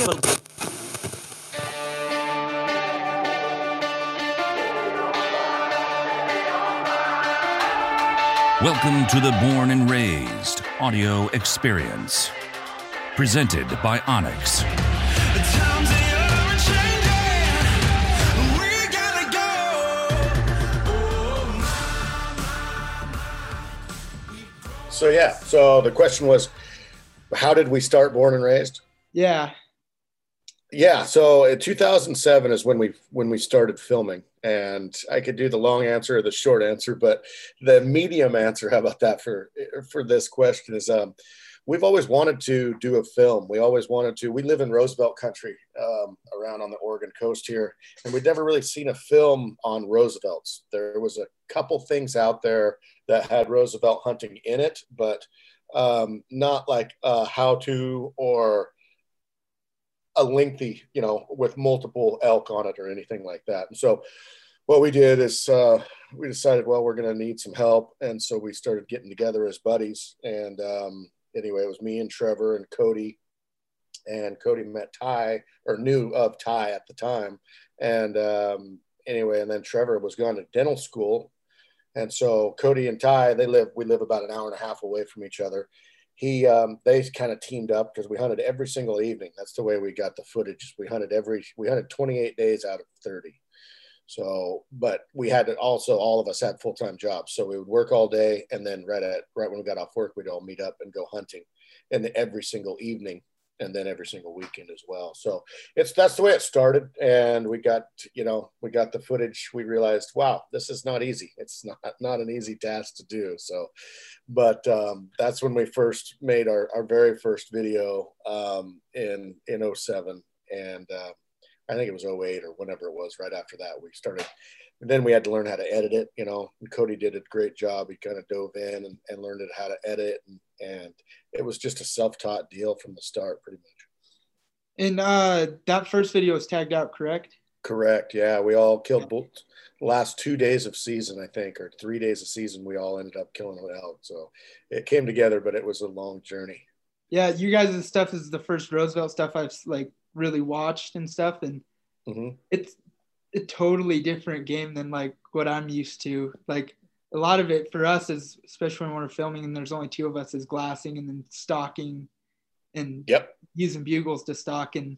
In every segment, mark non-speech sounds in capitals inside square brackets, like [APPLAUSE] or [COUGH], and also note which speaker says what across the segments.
Speaker 1: Welcome to the Born and Raised audio experience. Presented by onX.
Speaker 2: So yeah, so the question was, how did we start Born and Raised?
Speaker 3: Yeah.
Speaker 2: Yeah, so in 2007 is when we when we started filming, and I could do the long answer or the short answer, but the medium answer, how about that for for this question is um, we've always wanted to do a film. We always wanted to. We live in Roosevelt country um, around on the Oregon coast here, and we'd never really seen a film on Roosevelts. There was a couple things out there that had Roosevelt hunting in it, but um, not like how to or a lengthy, you know, with multiple elk on it or anything like that. And so what we did is uh, we decided, well, we're going to need some help. And so we started getting together as buddies. And um, anyway, it was me and Trevor and Cody. And Cody met Ty or knew of Ty at the time. And um, anyway, and then Trevor was going to dental school. And so Cody and Ty, they live, we live about an hour and a half away from each other he um, they kind of teamed up because we hunted every single evening. That's the way we got the footage. We hunted every we hunted 28 days out of 30. So, but we had to also all of us had full time jobs, so we would work all day, and then right at right when we got off work, we'd all meet up and go hunting, and every single evening and then every single weekend as well. So it's that's the way it started, and we got you know we got the footage. We realized, wow, this is not easy. It's not not an easy task to do. So, but um, that's when we first made our our very first video um, in in 07. and uh, I think it was 08 or whenever it was. Right after that, we started. And then we had to learn how to edit it, you know. And Cody did a great job. He kind of dove in and, and learned how to edit and and it was just a self-taught deal from the start pretty much
Speaker 3: and uh that first video was tagged out correct
Speaker 2: correct yeah we all killed both last two days of season i think or three days of season we all ended up killing it out so it came together but it was a long journey
Speaker 3: yeah you guys' stuff is the first roosevelt stuff i've like really watched and stuff and mm-hmm. it's a totally different game than like what i'm used to like a lot of it for us is especially when we're filming and there's only two of us is glassing and then stalking and
Speaker 2: yep.
Speaker 3: using bugles to stalk and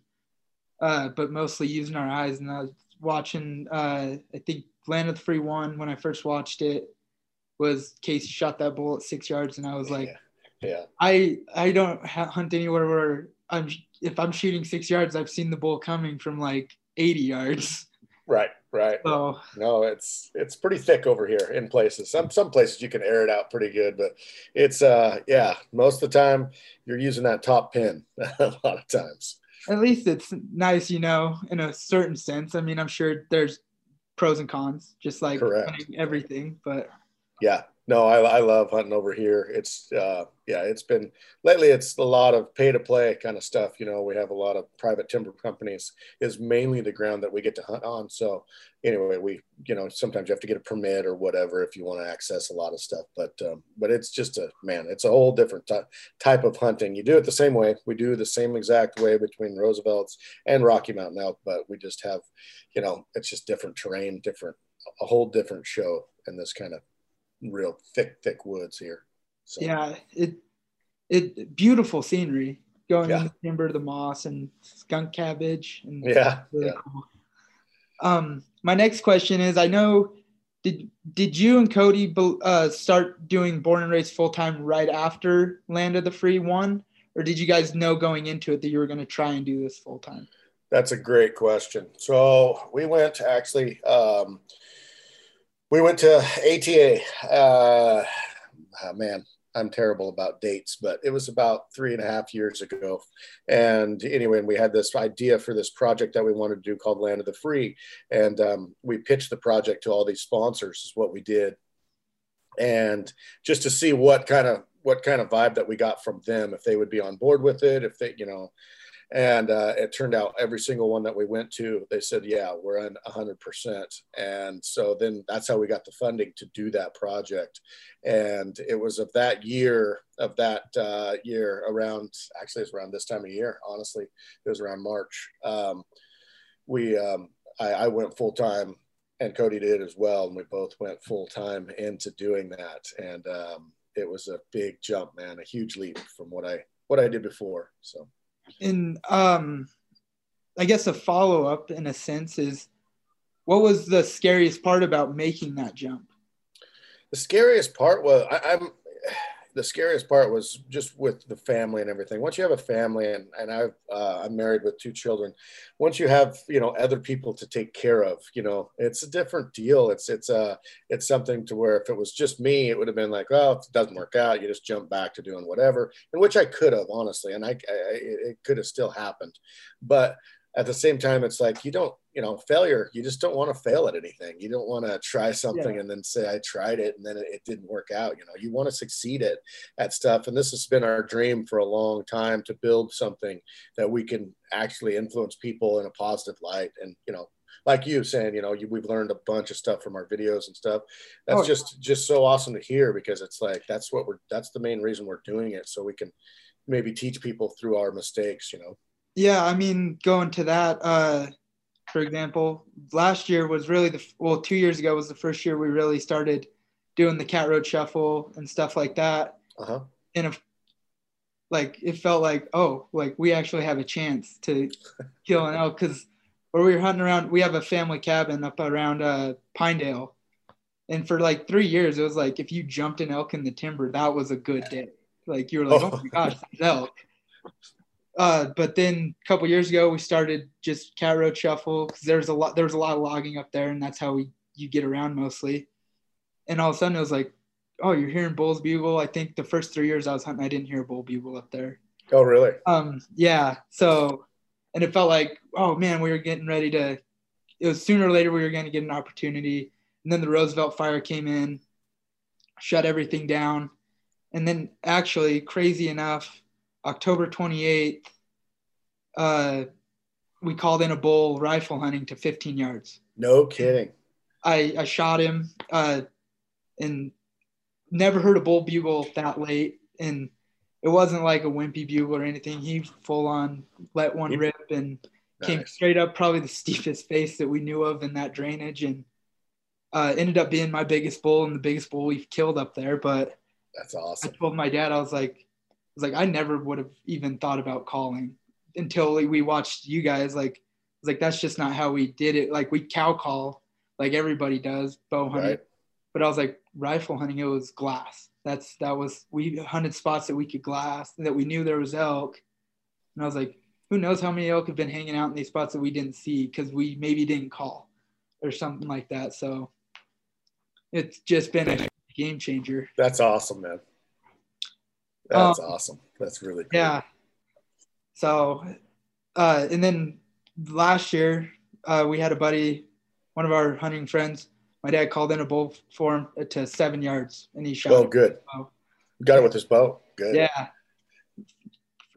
Speaker 3: uh, but mostly using our eyes and I was watching uh, I think Land of the Free one when I first watched it was Casey shot that bull at six yards and I was like
Speaker 2: yeah, yeah.
Speaker 3: I I don't hunt anywhere where I'm if I'm shooting six yards I've seen the bull coming from like 80 yards
Speaker 2: right Right.
Speaker 3: So
Speaker 2: no, it's it's pretty thick over here in places. Some some places you can air it out pretty good, but it's uh yeah, most of the time you're using that top pin [LAUGHS] a lot of times.
Speaker 3: At least it's nice, you know, in a certain sense. I mean, I'm sure there's pros and cons, just like everything, but
Speaker 2: yeah, no, I, I love hunting over here. It's uh, yeah, it's been lately. It's a lot of pay to play kind of stuff. You know, we have a lot of private timber companies. Is mainly the ground that we get to hunt on. So anyway, we you know sometimes you have to get a permit or whatever if you want to access a lot of stuff. But um, but it's just a man. It's a whole different t- type of hunting. You do it the same way. We do the same exact way between Roosevelt's and Rocky Mountain elk, but we just have, you know, it's just different terrain, different a whole different show in this kind of real thick, thick woods here.
Speaker 3: So. Yeah, it it beautiful scenery going yeah. in the timber, the moss, and skunk cabbage. And
Speaker 2: yeah, really yeah. Cool.
Speaker 3: Um, my next question is: I know did did you and Cody uh, start doing Born and Raised full time right after Land of the Free one, or did you guys know going into it that you were going to try and do this full time?
Speaker 2: That's a great question. So we went actually. Um, we went to ATA. Uh, oh man, I'm terrible about dates, but it was about three and a half years ago. And anyway, we had this idea for this project that we wanted to do called Land of the Free. And um, we pitched the project to all these sponsors, is what we did. And just to see what kind of what kind of vibe that we got from them, if they would be on board with it, if they, you know, and uh, it turned out every single one that we went to, they said, "Yeah, we're in 100%." And so then that's how we got the funding to do that project. And it was of that year, of that uh, year, around actually it's around this time of year. Honestly, it was around March. Um, we um, I, I went full time and Cody did as well, and we both went full time into doing that. And um, it was a big jump, man, a huge leap from what I what I did before. So,
Speaker 3: and um, I guess a follow up in a sense is, what was the scariest part about making that jump?
Speaker 2: The scariest part was I, I'm the scariest part was just with the family and everything. Once you have a family, and and I've uh, I'm married with two children. Once you have you know other people to take care of, you know it's a different deal. It's it's a uh, it's something to where if it was just me, it would have been like, oh, if it doesn't work out, you just jump back to doing whatever, and which I could have honestly, and I, I it could have still happened, but at the same time, it's like you don't you know, failure, you just don't want to fail at anything. You don't want to try something yeah. and then say, I tried it and then it, it, didn't work out. You know, you want to succeed at, at stuff. And this has been our dream for a long time to build something that we can actually influence people in a positive light. And, you know, like you saying, you know, you, we've learned a bunch of stuff from our videos and stuff. That's oh, just, just so awesome to hear because it's like, that's what we're, that's the main reason we're doing it. So we can maybe teach people through our mistakes, you know?
Speaker 3: Yeah. I mean, going to that, uh, for example. Last year was really the well, two years ago was the first year we really started doing the cat road shuffle and stuff like that. Uh-huh. And if like it felt like oh, like we actually have a chance to [LAUGHS] kill an elk because where we were hunting around, we have a family cabin up around uh, Pinedale, and for like three years it was like if you jumped an elk in the timber, that was a good day. Like you were like, oh, oh my gosh, elk. [LAUGHS] Uh, but then a couple years ago, we started just cat road shuffle because there's a lot there was a lot of logging up there, and that's how we you get around mostly. And all of a sudden, it was like, oh, you're hearing bulls bugle. I think the first three years I was hunting, I didn't hear a bull bugle up there.
Speaker 2: Oh, really?
Speaker 3: Um, yeah. So, and it felt like, oh man, we were getting ready to. It was sooner or later we were going to get an opportunity, and then the Roosevelt fire came in, shut everything down, and then actually, crazy enough October 28th, uh, we called in a bull rifle hunting to 15 yards.
Speaker 2: No kidding.
Speaker 3: I, I shot him uh, and never heard a bull bugle that late. And it wasn't like a wimpy bugle or anything. He full on let one rip and nice. came straight up, probably the [LAUGHS] steepest face that we knew of in that drainage. And uh, ended up being my biggest bull and the biggest bull we've killed up there. But
Speaker 2: that's awesome.
Speaker 3: I told my dad, I was like, was like I never would have even thought about calling until we watched you guys. Like, like that's just not how we did it. Like we cow call like everybody does bow hunting, right. but I was like rifle hunting. It was glass. That's that was we hunted spots that we could glass that we knew there was elk, and I was like, who knows how many elk have been hanging out in these spots that we didn't see because we maybe didn't call or something like that. So it's just been a game changer.
Speaker 2: That's awesome, man. That's um, awesome. That's really cool.
Speaker 3: Yeah. So, uh, and then last year, uh, we had a buddy, one of our hunting friends. My dad called in a bull for him to seven yards, and he shot.
Speaker 2: Oh, good. Got it with his bow. Good.
Speaker 3: Yeah.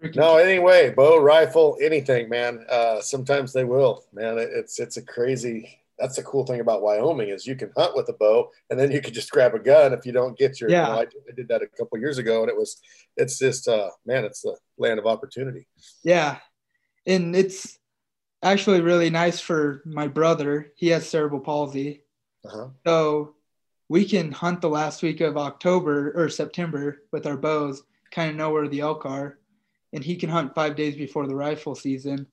Speaker 2: Freaking no, anyway, bow, rifle, anything, man. Uh, sometimes they will, man. It's it's a crazy that's the cool thing about Wyoming is you can hunt with a bow and then you can just grab a gun if you don't get your.
Speaker 3: Yeah.
Speaker 2: You know, I, I, did that a couple years ago and it was, it's just, uh, man, it's the land of opportunity.
Speaker 3: Yeah, and it's actually really nice for my brother. He has cerebral palsy, uh-huh. so we can hunt the last week of October or September with our bows, kind of know where the elk are, and he can hunt five days before the rifle season.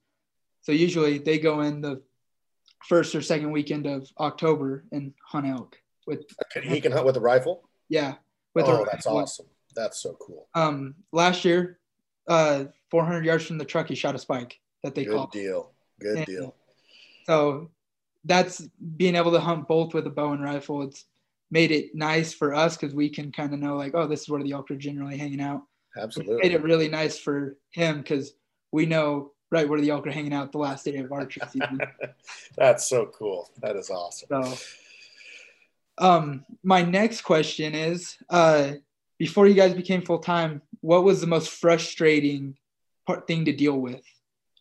Speaker 3: So usually they go in the first or second weekend of October and hunt elk with.
Speaker 2: he can hunt with a rifle.
Speaker 3: Yeah.
Speaker 2: With oh, that's awesome. That's so cool.
Speaker 3: Um, last year, uh, 400 yards from the truck, he shot a spike that they
Speaker 2: Good
Speaker 3: called.
Speaker 2: deal. Good and deal.
Speaker 3: So that's being able to hunt both with a bow and rifle. It's made it nice for us because we can kind of know like, oh, this is where the elk are generally hanging out.
Speaker 2: Absolutely.
Speaker 3: It made it really nice for him because we know right where the elk are hanging out the last day of archery season. [LAUGHS]
Speaker 2: That's so cool. That is awesome.
Speaker 3: So, um, my next question is, uh, before you guys became full time, what was the most frustrating part thing to deal with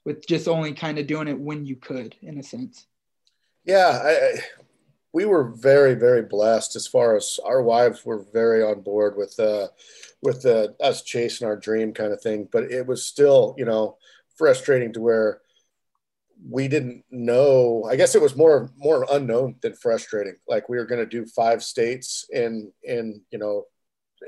Speaker 3: with just only kind of doing it when you could, in a sense.
Speaker 2: Yeah, I, I, we were very, very blessed as far as our wives were very on board with uh, with the us chasing our dream kind of thing. But it was still, you know, frustrating to where we didn't know. I guess it was more more unknown than frustrating. Like we were going to do five states in in you know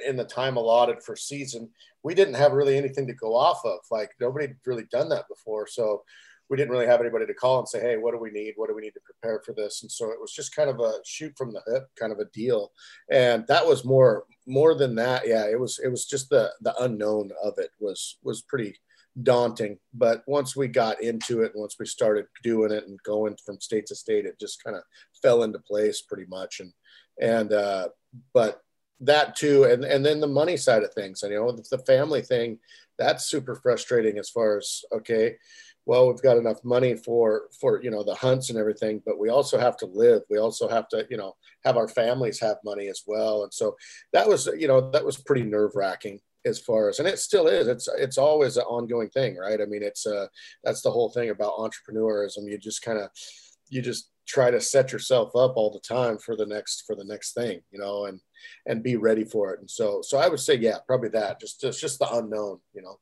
Speaker 2: in the time allotted for season. We didn't have really anything to go off of. Like nobody really done that before, so we didn't really have anybody to call and say, hey, what do we need? What do we need to prepare for this? And so it was just kind of a shoot from the hip kind of a deal. And that was more more than that. Yeah, it was it was just the the unknown of it was was pretty daunting. But once we got into it, once we started doing it and going from state to state, it just kind of fell into place pretty much. And and uh, but that too, and and then the money side of things, and you know the family thing, that's super frustrating as far as okay, well we've got enough money for for you know the hunts and everything, but we also have to live. We also have to you know have our families have money as well, and so that was you know that was pretty nerve wracking as far as and it still is it's it's always an ongoing thing right? I mean it's uh that's the whole thing about entrepreneurism. You just kind of you just try to set yourself up all the time for the next for the next thing you know and and be ready for it. And so so i would say yeah probably that just just just the unknown you know?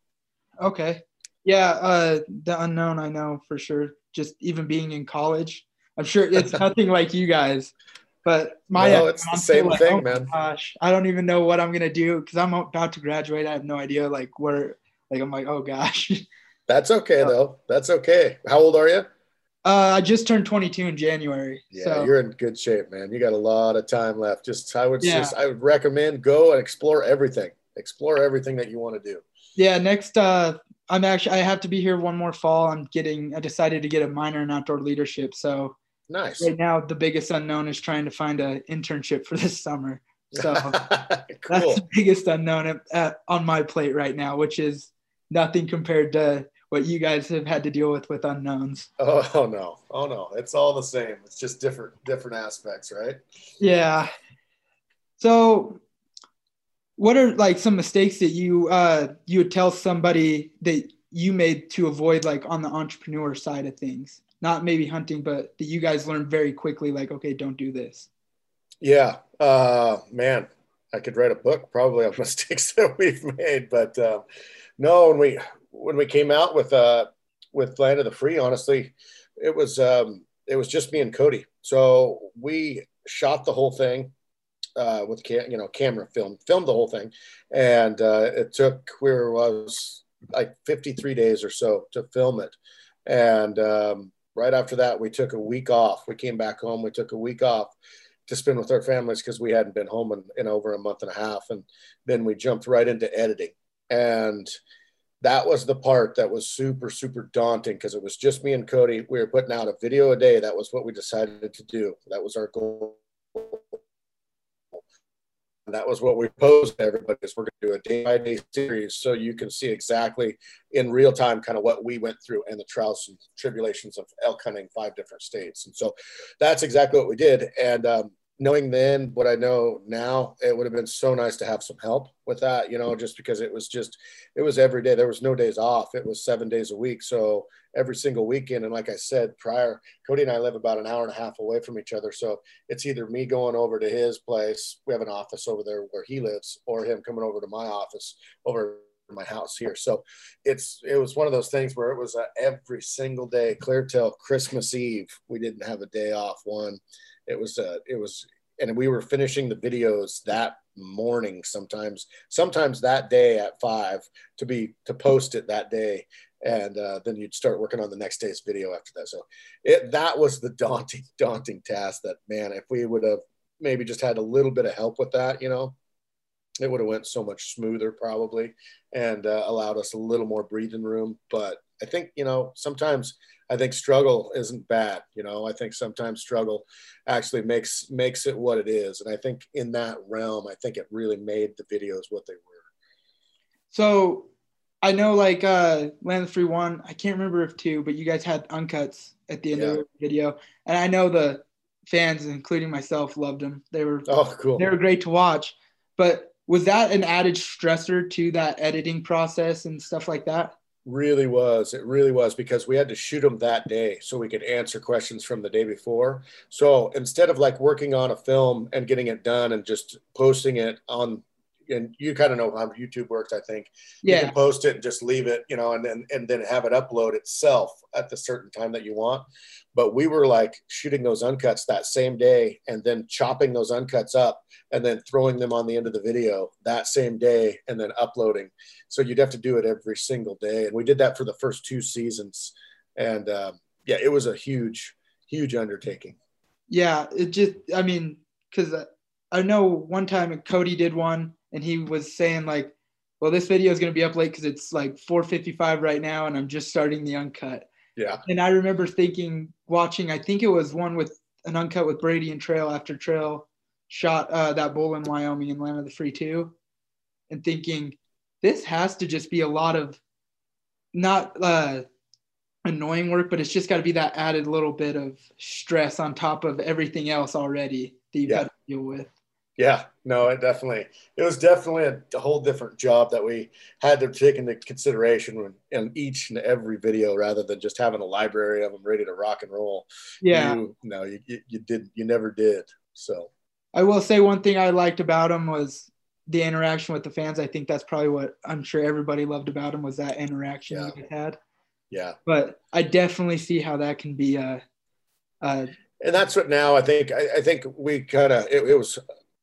Speaker 3: Okay. Yeah uh the unknown i know for sure. Just even being in college. I'm sure it's [LAUGHS] nothing like you guys but my
Speaker 2: no, it's the same like, thing, oh man.
Speaker 3: Gosh, I don't even know what I'm gonna do because I'm about to graduate. I have no idea like where. Like I'm like, oh gosh. [LAUGHS]
Speaker 2: That's okay though. That's okay. How old are you?
Speaker 3: Uh, I just turned 22 in January.
Speaker 2: Yeah,
Speaker 3: so.
Speaker 2: you're in good shape, man. You got a lot of time left. Just I would yeah. just I would recommend go and explore everything. Explore everything that you want to do.
Speaker 3: Yeah, next uh I'm actually I have to be here one more fall. I'm getting I decided to get a minor in outdoor leadership. So
Speaker 2: Nice.
Speaker 3: Right now, the biggest unknown is trying to find an internship for this summer. So [LAUGHS] cool. that's the biggest unknown at, at, on my plate right now, which is nothing compared to what you guys have had to deal with with unknowns.
Speaker 2: Oh, oh [LAUGHS] no, oh no, it's all the same. It's just different different aspects, right?
Speaker 3: Yeah. So, what are like some mistakes that you uh, you would tell somebody that you made to avoid like on the entrepreneur side of things? Not maybe hunting, but that you guys learned very quickly, like, okay, don't do this?
Speaker 2: Yeah, uh, man, I could write a book probably of [LAUGHS] mistakes that we've made, but uh, no, when we when we came out with uh, with Land of the Free, honestly, it was um, it was just me and Cody. So we shot the whole thing uh, with cam- you know camera film, filmed the whole thing, and uh, it took where were was like 53 days or so to film it, and um, right after that, we took a week off. We came back home. We took a week off to spend with our families because we hadn't been home in, in over a month and a half. And then we jumped right into editing. And that was the part that was super, super daunting because it was just me and Cody. We were putting out a video a day. That was what we decided to do. That was our goal and that was what we posed to everybody is we're going to do a day by day series so you can see exactly in real time kind of what we went through and the trials and tribulations of elk hunting five different states. And so that's exactly what we did. And um, knowing then what I know now, it would have been so nice to have some help with that, you know, just because it was just, it was every day. There was no days off. It was seven days a week. So every single weekend. And like I said prior, Cody and I live about an hour and a half away from each other. So it's either me going over to his place. We have an office over there where he lives or him coming over to my office over my house here. So it's it was one of those things where it was every single day, clear till Christmas Eve. We didn't have a day off. One, it was uh, it was, and we were finishing the videos that morning. Sometimes sometimes that day at five to be to post it that day. And uh, then you'd start working on the next day's video after that. So it, that was the [LAUGHS] daunting, daunting task. That man, if we would have maybe just had a little bit of help with that, you know, it would have went so much smoother probably and uh, allowed us a little more breathing room. But i think you know sometimes i think struggle isn't bad you know i think sometimes struggle actually makes makes it what it is. And i think in that realm i think it really made the videos what they were.
Speaker 3: So i know like uh land free one i can't remember if two but you guys had uncuts at the end yeah. of the video. And i know the fans including myself loved them. They were
Speaker 2: oh cool.
Speaker 3: they were great to watch. But was that an added stressor to that editing process and stuff like that?
Speaker 2: Really was. It really was because we had to shoot them that day so we could answer questions from the day before. So instead of like working on a film and getting it done and just posting it on and you kind of know how YouTube works, I think.
Speaker 3: Yeah.
Speaker 2: You can post it and just leave it, you know, and then and then have it upload itself at the certain time that you want. But we were like shooting those uncuts that same day and then chopping those uncuts up and then throwing them on the end of the video that same day and then uploading. So you'd have to do it every single day. And we did that for the first two seasons. And um, yeah, it was a huge, huge undertaking.
Speaker 3: Yeah. It just, I mean, because I know one time Cody did one and he was saying like, well, this video is going to be up late because it's like 4:55 right now, and I'm just starting the uncut.
Speaker 2: Yeah.
Speaker 3: And I remember thinking, watching, I think it was one with an uncut with Brady and Trail after Trail shot uh, that bull in Wyoming and Land of the Free too, and thinking this has to just be a lot of not uh, annoying work, but it's just got to be that added little bit of stress on top of everything else already that you've yeah. got to deal with.
Speaker 2: Yeah, no, it definitely it was definitely a, a, whole different job that we had to take into consideration in each and every video, rather than just having a library of them ready to rock and roll.
Speaker 3: Yeah,
Speaker 2: you, no, you, you, you did you never did. So
Speaker 3: I will say one thing I liked about him was the interaction with the fans. I think that's probably what I'm sure everybody loved about him was that interaction yeah. he had.
Speaker 2: Yeah,
Speaker 3: but I definitely see how that can be a. a
Speaker 2: and that's what now I think. I, I think we kind of it, it was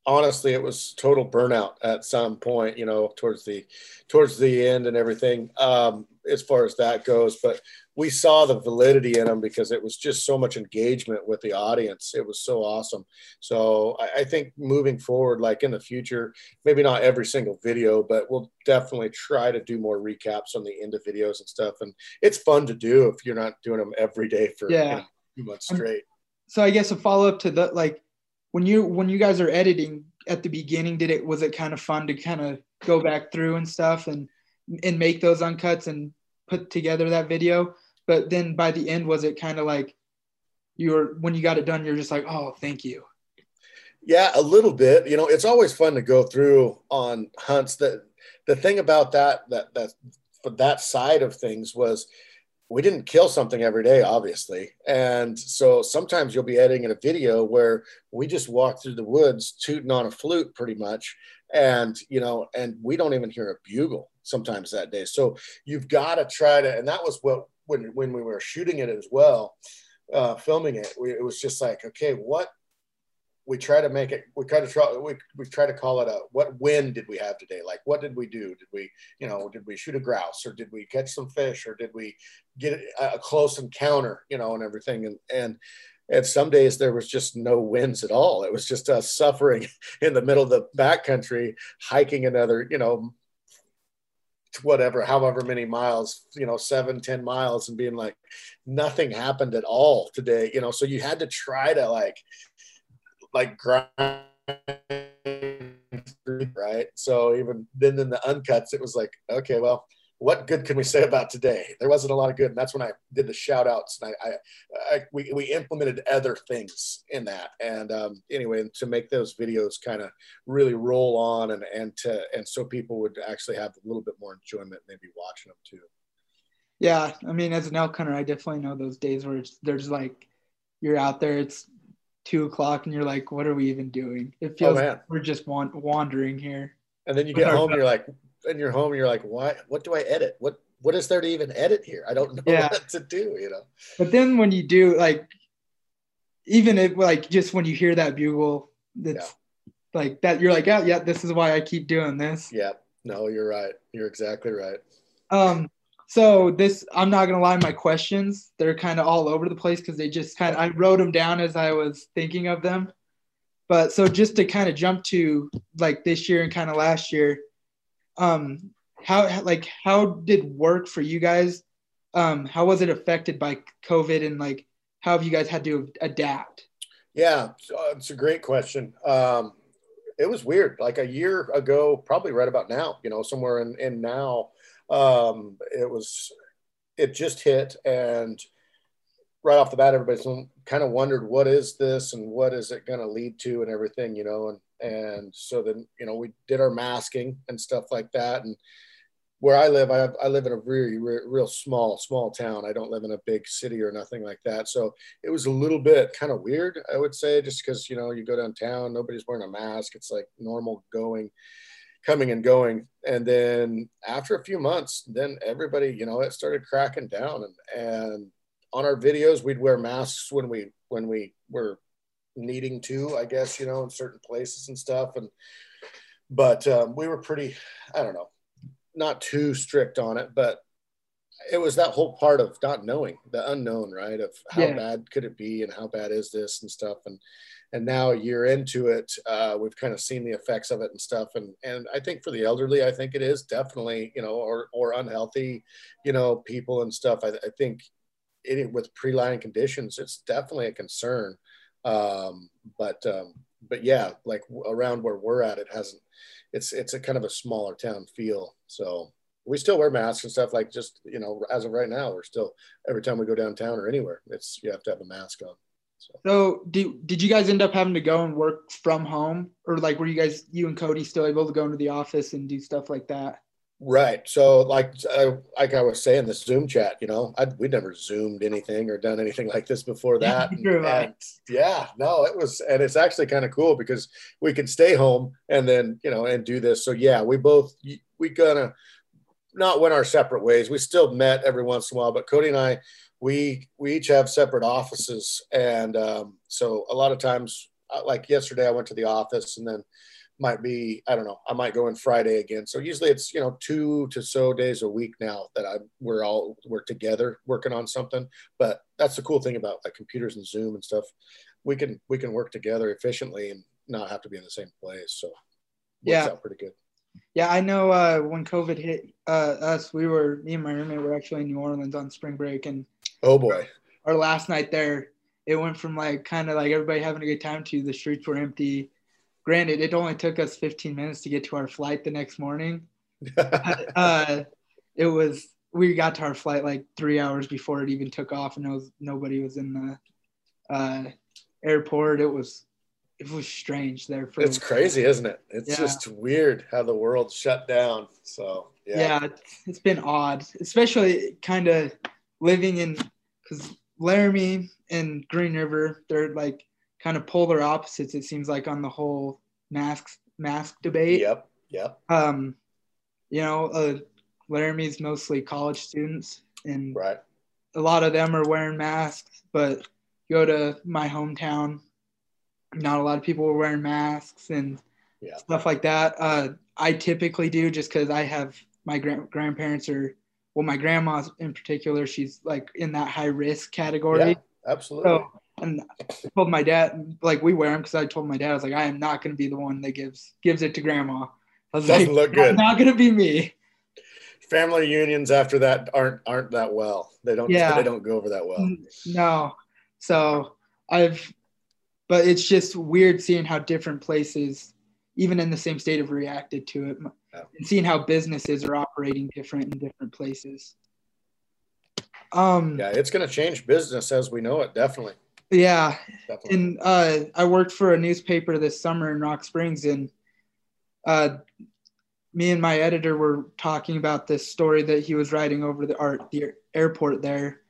Speaker 2: honestly it was total burnout at some point you know towards the towards the end and everything um, as far as that goes. But we saw the validity in them because it was just so much engagement with the audience. It was so awesome. So I, I think moving forward like in the future maybe not every single video but we'll definitely try to do more recaps on the end of videos and stuff. And it's fun to do if you're not doing them every day for
Speaker 3: yeah.
Speaker 2: you know, two months straight.
Speaker 3: So i guess a follow-up to that like when you when you guys are editing at the beginning did it was it kind of fun to kind of go back through and stuff and and make those uncuts and put together that video? But then by the end was it kind of like you were when you got it done you're just like oh thank you.
Speaker 2: Yeah a little bit you know it's always fun to go through on hunts. That the thing about that that that for that side of things was we didn't kill something every day, obviously. And so sometimes you'll be editing in a video where we just walk through the woods tooting on a flute pretty much. And, you know, and we don't even hear a bugle sometimes that day. So you've got to try to, and that was what, when, when we were shooting it as well, uh, filming it, we, it was just like, okay, what we try to make it we try to try we, we try to call it a what win did we have today? Like what did we do? Did we you know did we shoot a grouse or did we catch some fish or did we get a close encounter you know and everything? And and and some days there was just no wins at all. It was just us suffering [LAUGHS] in the middle of the backcountry hiking another you know whatever however many miles you know seven ten miles and being like nothing happened at all today you know? So you had to try to like like grind right? So even then in the uncuts it was like okay well what good can we say about today? There wasn't a lot of good. And that's when i did the shout outs and i, I, I we, we implemented other things in that. And um, anyway to make those videos kind of really roll on and and to and so people would actually have a little bit more enjoyment maybe watching them too.
Speaker 3: Yeah i mean as an elk hunter i definitely know those days where there's like you're out there it's two o'clock and you're like, what are we even doing? It oh, feels oh, like we're just wandering here.
Speaker 2: And then you get home, you're like, and you're home, you're like, what? What do I edit? What What is there to even edit here? I don't [LAUGHS] know yeah. what to do. You know.
Speaker 3: But then when you do, like, even if like just when you hear that bugle, that's yeah. like that. You're like, yeah, yeah. This is why I keep doing this.
Speaker 2: Yeah. No, you're right. You're exactly right.
Speaker 3: Um, so this, I'm not gonna lie, my questions they're kind of all over the place because they just kind of I wrote them down as I was thinking of them. But so just to kind of jump to like this year and kind of last year, um, how like how did work for you guys? Um, how was it affected by COVID and like how have you guys had to adapt?
Speaker 2: Yeah, it's a great question. Um, it was weird. Like a year ago, probably right about now, you know, somewhere in, in now, um, it was, it just hit, and right off the bat, everybody kind of wondered what is this and what is it going to lead to and everything, you know, and and so then you know we did our masking and stuff like that, and where I live, I, have, I live in a really real small, small town. I don't live in a big city or nothing like that. So it was a little bit kind of weird, I would say, just because, you know, you go downtown, nobody's wearing a mask. It's like normal going, coming and going. And then after a few months, then everybody, you know, it started cracking down. And, and on our videos, we'd wear masks when we, when we were needing to, I guess, you know, in certain places and stuff. And, but um, we were pretty, I don't know, not too strict on it, but it was that whole part of not knowing the unknown, right? Of how yeah. bad could it be and how bad is this and stuff. And and now a year into it, uh, we've kind of seen the effects of it and stuff. And and I think for the elderly, I think it is definitely you know or or unhealthy, you know, people and stuff. I, I think it with pre-lying conditions, it's definitely a concern. Um, but um, but yeah, like around where we're at, it hasn't it's it's a kind of a smaller town feel. So we still wear masks and stuff. Like just you know, as of right now, we're still every time we go downtown or anywhere, it's you have to have a mask on.
Speaker 3: So, so did, did you guys end up having to go and work from home or like were you guys you and Cody still able to go into the office and do stuff like that?
Speaker 2: Right. So, like, uh, like I was saying, this Zoom chat, you know, I, we'd never Zoomed anything or done anything [LAUGHS] like this before [LAUGHS] that. Yeah, and, and, yeah, no, it was, and it's actually kind of cool because we can stay home and then, you know, and do this. So, yeah, we both, we gonna not went our separate ways. We still met every once in a while, but Cody and I, we, we each have separate offices. And um, so a lot of times, uh, like yesterday, I went to the office and then, might be I don't know I might go in Friday again. So usually it's you know two to so days a week now that I we're all we're together working on something. But that's the cool thing about like computers and Zoom and stuff. We can we can work together efficiently and not have to be in the same place. So
Speaker 3: yeah,
Speaker 2: out pretty good.
Speaker 3: Yeah, I know uh, when COVID hit uh, us, we were me and my roommate were actually in New Orleans on spring break, and
Speaker 2: oh boy,
Speaker 3: our last night there, it went from like kind of like everybody having a good time to the streets were empty granted, it only took us 15 minutes to get to our flight the next morning. [LAUGHS] uh, it was we got to our flight like three hours before it even took off, and it was nobody was in the uh, airport. It was it was strange there.
Speaker 2: For it's crazy, isn't it? It's yeah. just weird how the world shut down. So
Speaker 3: yeah, yeah it's been odd, especially kind of living in because Laramie and Green River, they're like kind of polar opposites. It seems like on the whole mask mask debate.
Speaker 2: Yep. Yep.
Speaker 3: Um, you know, uh, Laramie's mostly college students, and
Speaker 2: right.
Speaker 3: a lot of them are wearing masks. But go to my hometown, not a lot of people are wearing masks and yeah. stuff like that. Uh, I typically do just because I have my grand- grandparents are well, my grandma in particular, she's like in that high risk category.
Speaker 2: Yeah, absolutely. So
Speaker 3: and I told my dad, like we wear them because I told my dad, I was like, I am not going to be the one that gives gives it to grandma. I was Doesn't like, look good. Not going to be me.
Speaker 2: Family unions after that aren't aren't that well. They don't. Yeah. They don't go over that well.
Speaker 3: No. So I've, but it's just weird seeing how different places, even in the same state, have reacted to it, yeah. and seeing how businesses are operating different in different places. Um,
Speaker 2: yeah, it's going to change business as we know it. Definitely.
Speaker 3: Yeah. Definitely. And uh, I worked for a newspaper this summer in Rock Springs, and uh, me and my editor were talking about this story that he was writing over the art the airport there,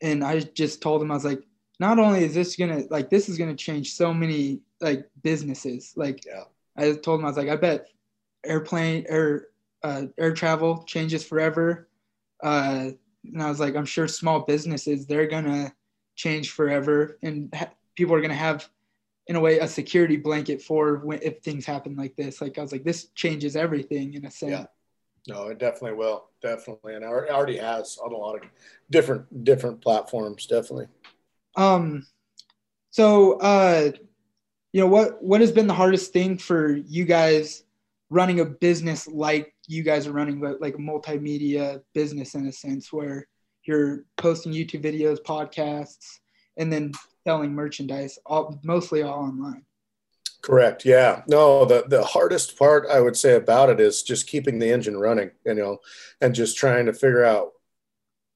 Speaker 3: and I just told him I was like, not only is this gonna like this is gonna change so many like businesses. Like,
Speaker 2: yeah.
Speaker 3: I told him I was like, I bet airplane air uh, air travel changes forever. Uh, and I was like, I'm sure small businesses they're gonna change forever, and ha- people are to have, in a way, a security blanket for when, if things happen like this. Like I was like, this changes everything in a sense. Yeah.
Speaker 2: No, it definitely will, definitely, and it already has on a lot of different different platforms, definitely.
Speaker 3: Um, so uh, you know what what has been the hardest thing for you guys running a business like you guys are running, but like a multimedia business in a sense where you're posting YouTube videos, podcasts, and then selling merchandise, all mostly all online.
Speaker 2: Correct. Yeah. No, the, the hardest part I would say about it is just keeping the engine running, you know, and just trying to figure out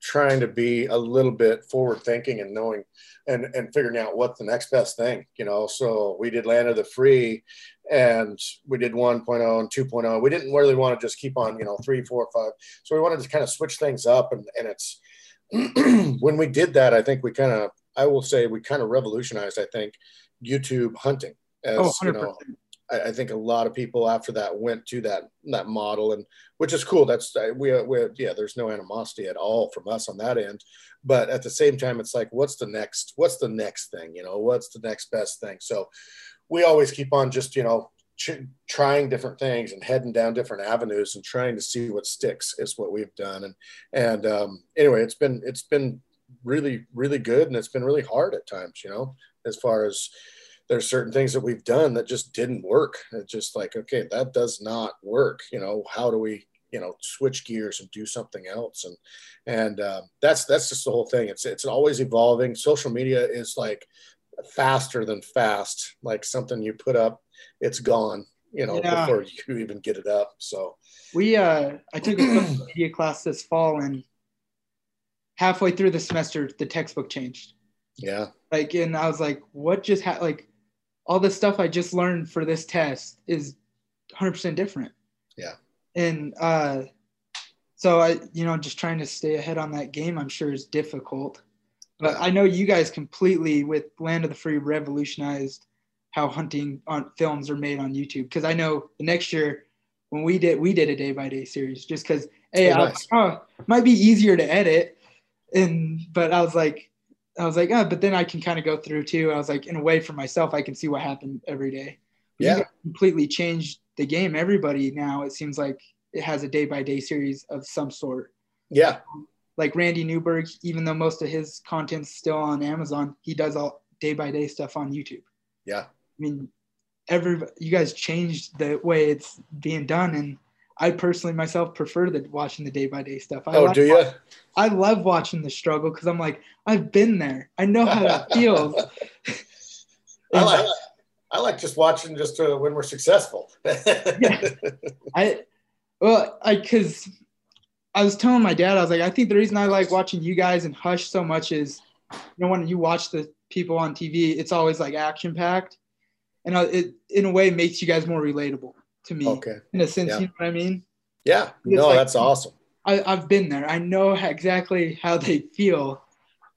Speaker 2: trying to be a little bit forward thinking and knowing and and figuring out what the next best thing you know? So we did land of the free and we did 1.0 and 2.0 we didn't really want to just keep on you know three four five. So we wanted to kind of switch things up and and it's [CLEARS THROAT] when we did that i think we kind of i will say we kind of revolutionized i think youtube hunting as oh, you know I, I, think a lot of people after that went to that that model, and which is cool. That's we, we yeah. There's no animosity at all from us on that end, but at the same time, it's like, what's the next? What's the next thing? You know, what's the next best thing? So we always keep on just you know ch- trying different things and heading down different avenues and trying to see what sticks is what we've done. And and um, anyway, it's been it's been really really good, and it's been really hard at times. You know, as far as there's certain things that we've done that just didn't work. It's just like, okay, that does not work. You know, how do we, you know, switch gears and do something else? And and uh, that's that's just the whole thing. It's it's always evolving. Social media is like faster than fast. Like something you put up, it's gone. You know, yeah. before you even get it up. So
Speaker 3: we, uh, I took a social [CLEARS THROAT] media class this fall, and halfway through the semester, the textbook changed.
Speaker 2: Yeah.
Speaker 3: Like, and I was like, what just happened? Like, all the stuff I just learned for this test is 100% different.
Speaker 2: Yeah.
Speaker 3: And uh, so I, you know, just trying to stay ahead on that game, I'm sure is difficult. But I know you guys completely with Land of the Free revolutionized how hunting on films are made on YouTube. Because I know the next year when we did we did a day by day series, just because hey, oh, nice. I, oh, might be easier to edit, and but I was like, I was like, oh, but then I can kind of go through too. I was like, in a way for myself, I can see what happened every day.
Speaker 2: But yeah.
Speaker 3: completely changed the game. Everybody now, it seems like it has a day by day series of some sort.
Speaker 2: Yeah.
Speaker 3: Like Randy Newberg, even though most of his content's still on Amazon, he does all day by day stuff on YouTube.
Speaker 2: Yeah.
Speaker 3: I mean, every you guys changed the way it's being done, and I personally myself prefer the watching the day by day stuff. I
Speaker 2: oh, do you?
Speaker 3: I love watching the struggle because I'm like, I've been there. I know how it [LAUGHS] feels.
Speaker 2: I like, I like just watching just uh, when we're successful.
Speaker 3: yeah. I well, I because I was telling my dad, I was like, I think the reason I like watching you guys and Hush so much is, you know, when you watch the people on TV, it's always like action packed, and uh, it in a way makes you guys more relatable to me.
Speaker 2: Okay.
Speaker 3: In a sense, yeah. you know what I mean?
Speaker 2: Yeah. Because no, like, that's awesome.
Speaker 3: I, I've been there. I know exactly how they feel,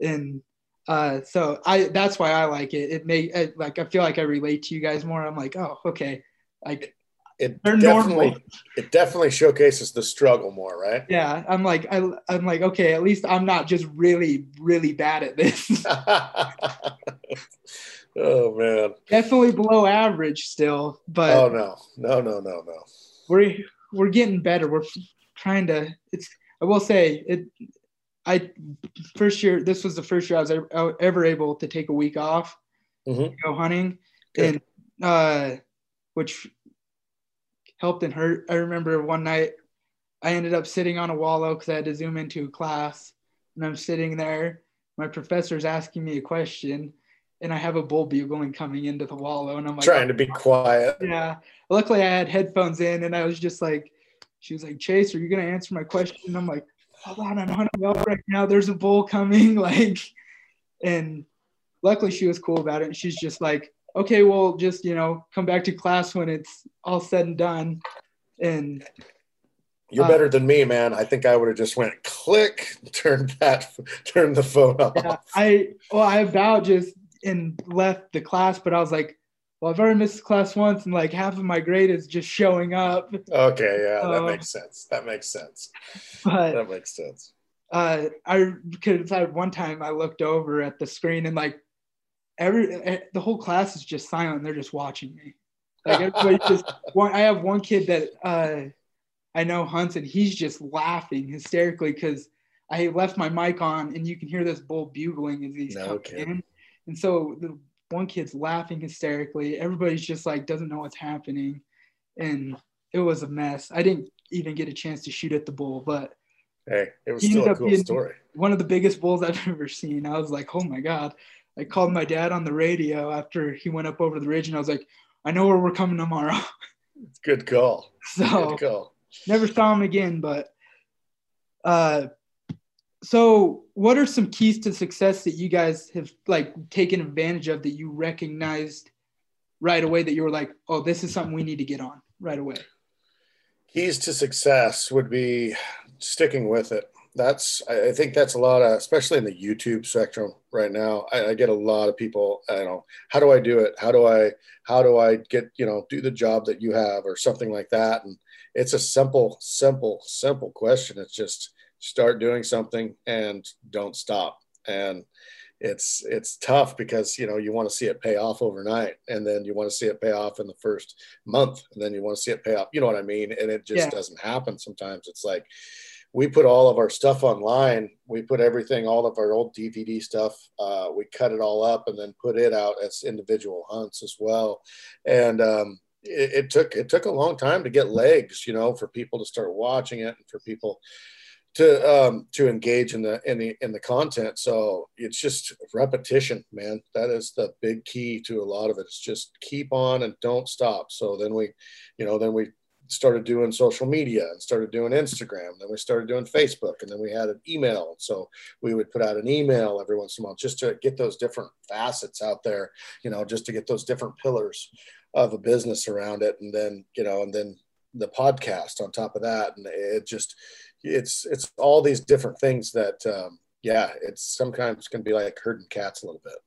Speaker 3: and uh, so I that's why I like it. It may it, like I feel like I relate to you guys more. I'm like, oh, okay, like
Speaker 2: it definitely normal. it definitely showcases the struggle more, right?
Speaker 3: Yeah, I'm like I I'm like okay, at least I'm not just really really bad at this. [LAUGHS] [LAUGHS]
Speaker 2: Oh man.
Speaker 3: Definitely below average still, but
Speaker 2: Oh no. No, no, no, no.
Speaker 3: We're we're getting better. We're trying to it's I will say it I first year this was the first year I was ever able to take a week off mm-hmm. go hunting Good. and uh which helped and hurt. I remember one night I ended up sitting on a wallow because I had to zoom into a class and I'm sitting there. My professor's asking me a question and I have a bull bugling coming into the wallow, and I'm like
Speaker 2: trying to be quiet.
Speaker 3: Yeah. Luckily, I had headphones in, and I was just like, she was like, Chase, are you gonna answer my question? And I'm like, hold on, I'm hunting up right now. There's a bull coming, [LAUGHS] like, and luckily she was cool about it. And she's just like, okay, well, just you know, come back to class when it's all said and done. And
Speaker 2: you're uh, better than me, man. I think I would have just went click, [LAUGHS] turned that, turned the phone off. Yeah,
Speaker 3: I well, I about just and left the class, but I was like, well, I've already missed class once, and like half of my grade is just showing up.
Speaker 2: Okay, yeah, that uh, makes sense. That makes sense. But that makes sense.
Speaker 3: Uh, I because I one time I looked over at the screen and like every eh, the whole class is just silent. They're just watching me. Like everybody just [LAUGHS] one. I have one kid that uh, I know hunts, and he's just laughing hysterically because I left my mic on, and you can hear this bull bugling as he's no coming in and so the one kid's laughing hysterically. Everybody's just like doesn't know what's happening. And it was a mess. I didn't even get a chance to shoot at the bull, but
Speaker 2: hey, it was still a cool story.
Speaker 3: One of the biggest bulls I've [LAUGHS] ever seen. I was like, oh my God. I called my dad on the radio after he went up over the ridge and I was like, I know where we're coming tomorrow. [LAUGHS]
Speaker 2: Good call.
Speaker 3: So
Speaker 2: Good call.
Speaker 3: never saw him again, but uh so what are some keys to success that you guys have like taken advantage of that you recognized right away that you were like, oh, this is something we need to get on right away?
Speaker 2: Keys to success would be sticking with it. That's I think that's a lot of especially in the YouTube spectrum right now. I, I get a lot of people. I don't know how do I do it? How do I how do I get you know do the job that you have or something like that? And it's a simple, simple, simple question. It's just start doing something and don't stop. And it's it's tough because you know you want to see it pay off overnight and then you want to see it pay off in the first month and then you want to see it pay off you know what i mean and it just yeah. doesn't happen sometimes it's like we put all of our stuff online we put everything all of our old dvd stuff uh, we cut it all up and then put it out as individual hunts as well and um, it, it took it took a long time to get legs you know for people to start watching it and for people to um, to engage in the in the in the content. So it's just repetition, man. That is the big key to a lot of it. It's just keep on and don't stop. So then we, you know, then we started doing social media and started doing Instagram. Then we started doing Facebook, and then we had an email. So we would put out an email every once in a while just to get those different facets out there. You know, just to get those different pillars of a business around it, and then you know, and then the podcast on top of that, and it just it's it's all these different things that um, yeah it's sometimes can be like herding cats a little bit.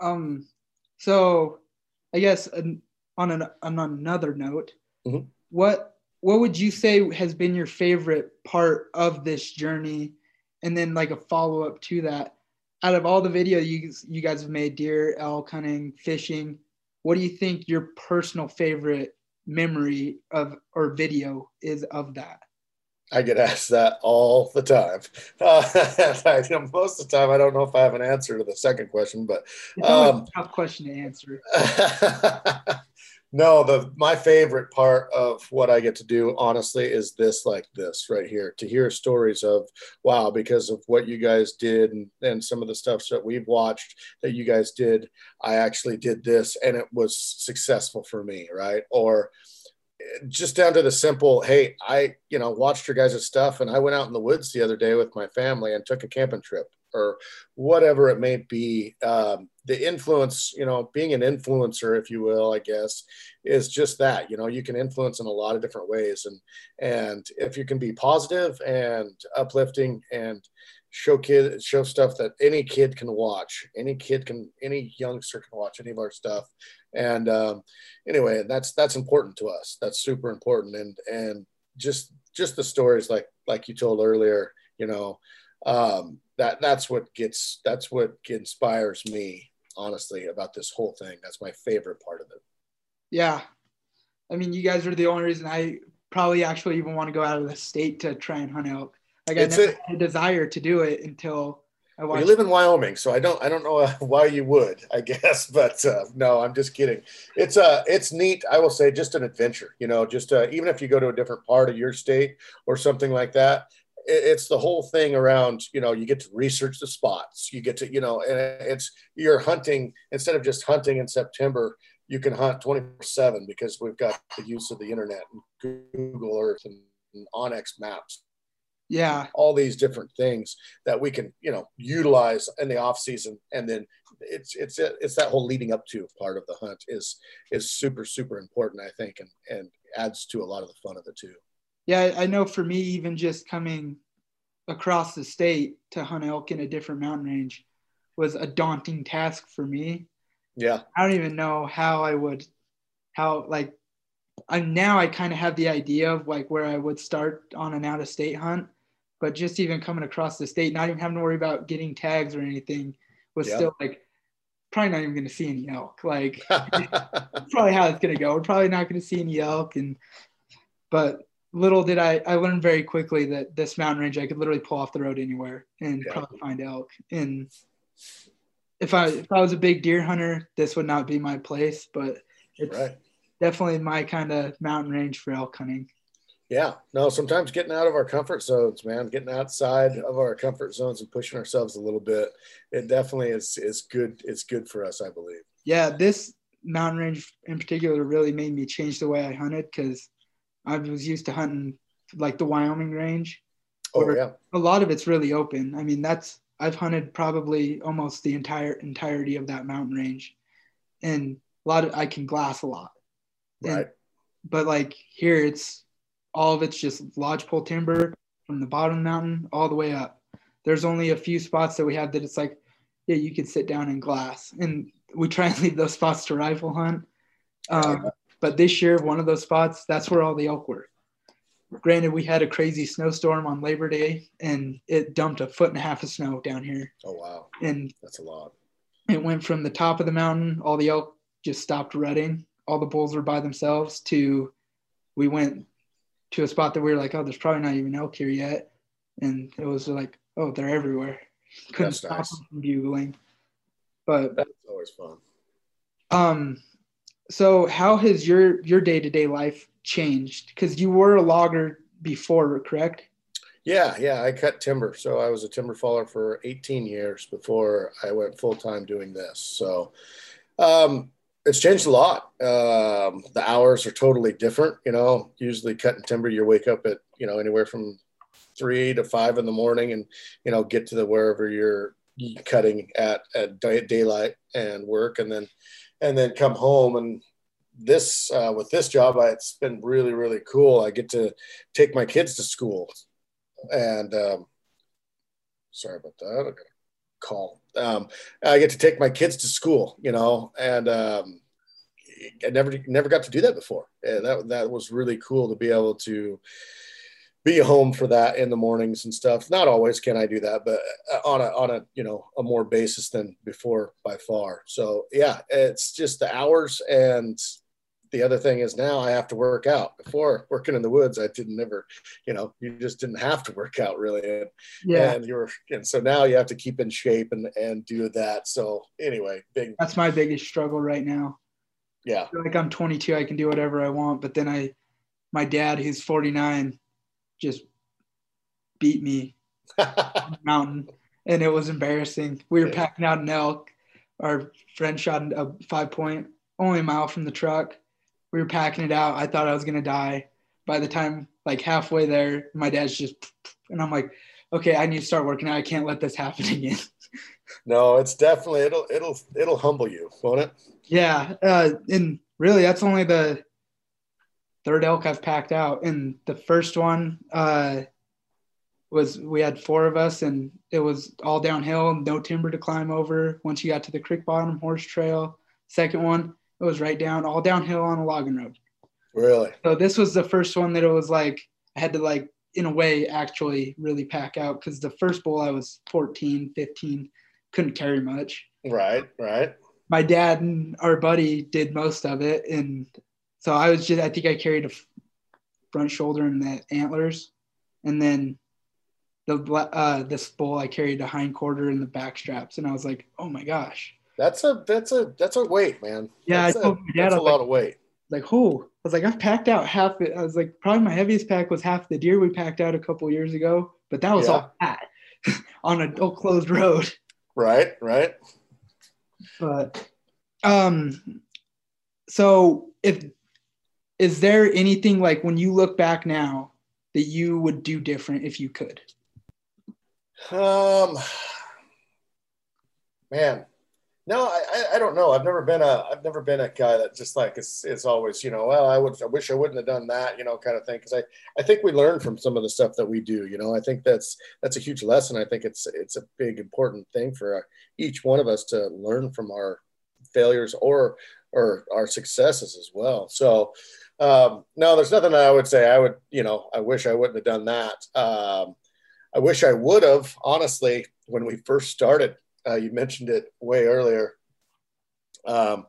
Speaker 3: Um so i guess on an on another note mm-hmm. what what would you say has been your favorite part of this journey? And then like a follow-up to that out of all the video you you guys have made deer elk hunting fishing what do you think your personal favorite memory of or video is of that
Speaker 2: I get asked that all the time. [LAUGHS] Uh, [LAUGHS] I, you know, most of the time, I don't know if I have an answer to the second question, but
Speaker 3: um, tough question to answer. [LAUGHS]
Speaker 2: no, the my favorite part of what I get to do, honestly, is this like this right here to hear stories of wow, because of what you guys did and, and some of the stuff that we've watched that you guys did, I actually did this and it was successful for me, right? Or just down to the simple hey i you know watched your guys' stuff and i went out in the woods the other day with my family and took a camping trip or whatever it may be. Um, the influence you know being an influencer if you will i guess is just that you know you can influence in a lot of different ways. And and if you can be positive and uplifting and show kid show stuff that any kid can watch. Any kid can any youngster can watch any of our stuff. And um, anyway that's that's important to us. That's super important. And and just just the stories like like you told earlier you know um, that that's what gets that's what inspires me honestly about this whole thing. That's my favorite part of it.
Speaker 3: Yeah. I mean you guys are the only reason i probably actually even want to go out of the state to try and hunt elk like it's I never a, had a desire to do it until
Speaker 2: well, you live in Wyoming, so I don't I don't know uh, [LAUGHS] why you would, I guess, [LAUGHS] but uh, no, I'm just kidding. It's uh it's neat. I will say, just an adventure. You know, just uh, even if you go to a different part of your state or something like that, it's the whole thing around. You know, you get to research the spots. You get to you know, and it's you're hunting instead of just hunting in September. You can hunt 24 seven because we've got the use of the internet and Google Earth and, and onX Maps
Speaker 3: yeah.
Speaker 2: all these different things that we can you know utilize in the off season. And then it's it's it's that whole leading up to part of the hunt is is super super important i think and and adds to a lot of the fun of it too.
Speaker 3: Yeah i know for me even just coming across the state to hunt elk in a different mountain range was a daunting task for me.
Speaker 2: Yeah.
Speaker 3: I don't even know how i would how like I now I kind of have the idea of like where I would start on an out of state hunt, but just even coming across the state, not even having to worry about getting tags or anything, was yep. still like probably not even going to see any elk. Like [LAUGHS] probably how it's going to go. We're probably not going to see any elk. And but little did I, I learned very quickly that this mountain range I could literally pull off the road anywhere and yeah. probably find elk. And if I if I was a big deer hunter, this would not be my place. But it's right. definitely my kind of mountain range for elk hunting.
Speaker 2: Yeah, no, sometimes getting out of our comfort zones, man, getting outside of our comfort zones and pushing ourselves a little bit, it definitely is is good. It's good for us, I believe.
Speaker 3: Yeah, this mountain range in particular really made me change the way I hunted because I was used to hunting like the Wyoming range.
Speaker 2: Oh yeah.
Speaker 3: A lot of it's really open. I mean, that's I've hunted probably almost the entire entirety of that mountain range, and a lot of I can glass a lot.
Speaker 2: Right. And,
Speaker 3: but like here, it's all of it's just lodgepole timber from the bottom of the mountain all the way up. There's only a few spots that we have that it's like, yeah, you could sit down and glass, and we try and leave those spots to rifle hunt. Um, but this year, one of those spots, that's where all the elk were. Granted, we had a crazy snowstorm on Labor Day, and it dumped a foot and a half of snow down here.
Speaker 2: Oh wow!
Speaker 3: And
Speaker 2: that's a lot.
Speaker 3: It went from the top of the mountain, all the elk just stopped rutting. All the bulls were by themselves. To we went to a spot that we were like, oh, there's probably not even elk here yet, and it was like, oh, they're everywhere. Couldn't That's stop nice. them from bugling. But
Speaker 2: that's always fun.
Speaker 3: Um, so how has your your day to day life changed? Because you were a logger before, correct?
Speaker 2: Yeah, yeah. I cut timber, so I was a timber faller for 18 years before I went full time doing this. So, um, it's changed a lot. Um, the hours are totally different. You know, usually cutting timber, you wake up at you know anywhere from three to five in the morning, and you know get to the wherever you're cutting at at daylight and work, and then and then come home and this uh, with this job I, it's been really really cool i get to take my kids to school and um, sorry about that call um, i get to take my kids to school you know and um, i never never got to do that before and that, that was really cool to be able to be home for that in the mornings and stuff. Not always can I do that, but uh, on a on a you know a more basis than before by far. So yeah, it's just the hours and the other thing is now I have to work out. Before working in the woods, I didn't ever, you know, you just didn't have to work out really. And,
Speaker 3: yeah.
Speaker 2: And you're and so now you have to keep in shape and and do that. So anyway, big.
Speaker 3: That's my biggest struggle right now.
Speaker 2: Yeah.
Speaker 3: like I'm 22, I can do whatever I want, but then I, my dad, who's 49, just beat me on the [LAUGHS] mountain, and it was embarrassing. We were packing out an elk. Our friend shot a five point, only a mile from the truck. We were packing it out. I thought I was gonna die. By the time like halfway there, my dad's just, and I'm like, okay, I need to start working out. I can't let this happen [LAUGHS] again.
Speaker 2: no, it's definitely it'll it'll it'll humble you, won't it?
Speaker 3: Yeah, uh, and really, that's only the third elk I've packed out. And the first one uh, was we had four of us, and it was all downhill, no timber to climb over. Once you got to the creek bottom horse trail, second one it was right down, all downhill on a logging road.
Speaker 2: Really?
Speaker 3: So this was the first one that it was like I had to like in a way actually really pack out because the first bowl I was 14, 15, couldn't carry much.
Speaker 2: Right, right.
Speaker 3: My dad and our buddy did most of it, and so I was just, I think I carried a front shoulder and the antlers. And then the, uh, this bull, I carried the hind quarter and the back straps. And I was like, oh my gosh.
Speaker 2: That's a, that's a, that's a weight, man.
Speaker 3: Yeah.
Speaker 2: That's,
Speaker 3: I told
Speaker 2: a,
Speaker 3: my dad,
Speaker 2: that's a lot
Speaker 3: like,
Speaker 2: of weight.
Speaker 3: Like, who? I was like, I've packed out half it. I was like, probably my heaviest pack was half the deer we packed out a couple years ago, but that was yeah. all that [LAUGHS] on a closed road.
Speaker 2: Right. Right.
Speaker 3: But, um, so if is there anything like when you look back now that you would do different if you could?
Speaker 2: Um, man, no, I, I don't know. I've never been a I've never been a guy that just like it's it's always you know well I would I wish I wouldn't have done that you know kind of thing because I I think we learn from some of the stuff that we do you know I think that's that's a huge lesson I think it's it's a big important thing for uh, each one of us to learn from our failures or or our successes as well so um, no, there's nothing that I would say. I would, you know, I wish I wouldn't have done that. Um, I wish I would have, honestly, when we first started. Uh, you mentioned it way earlier. Um,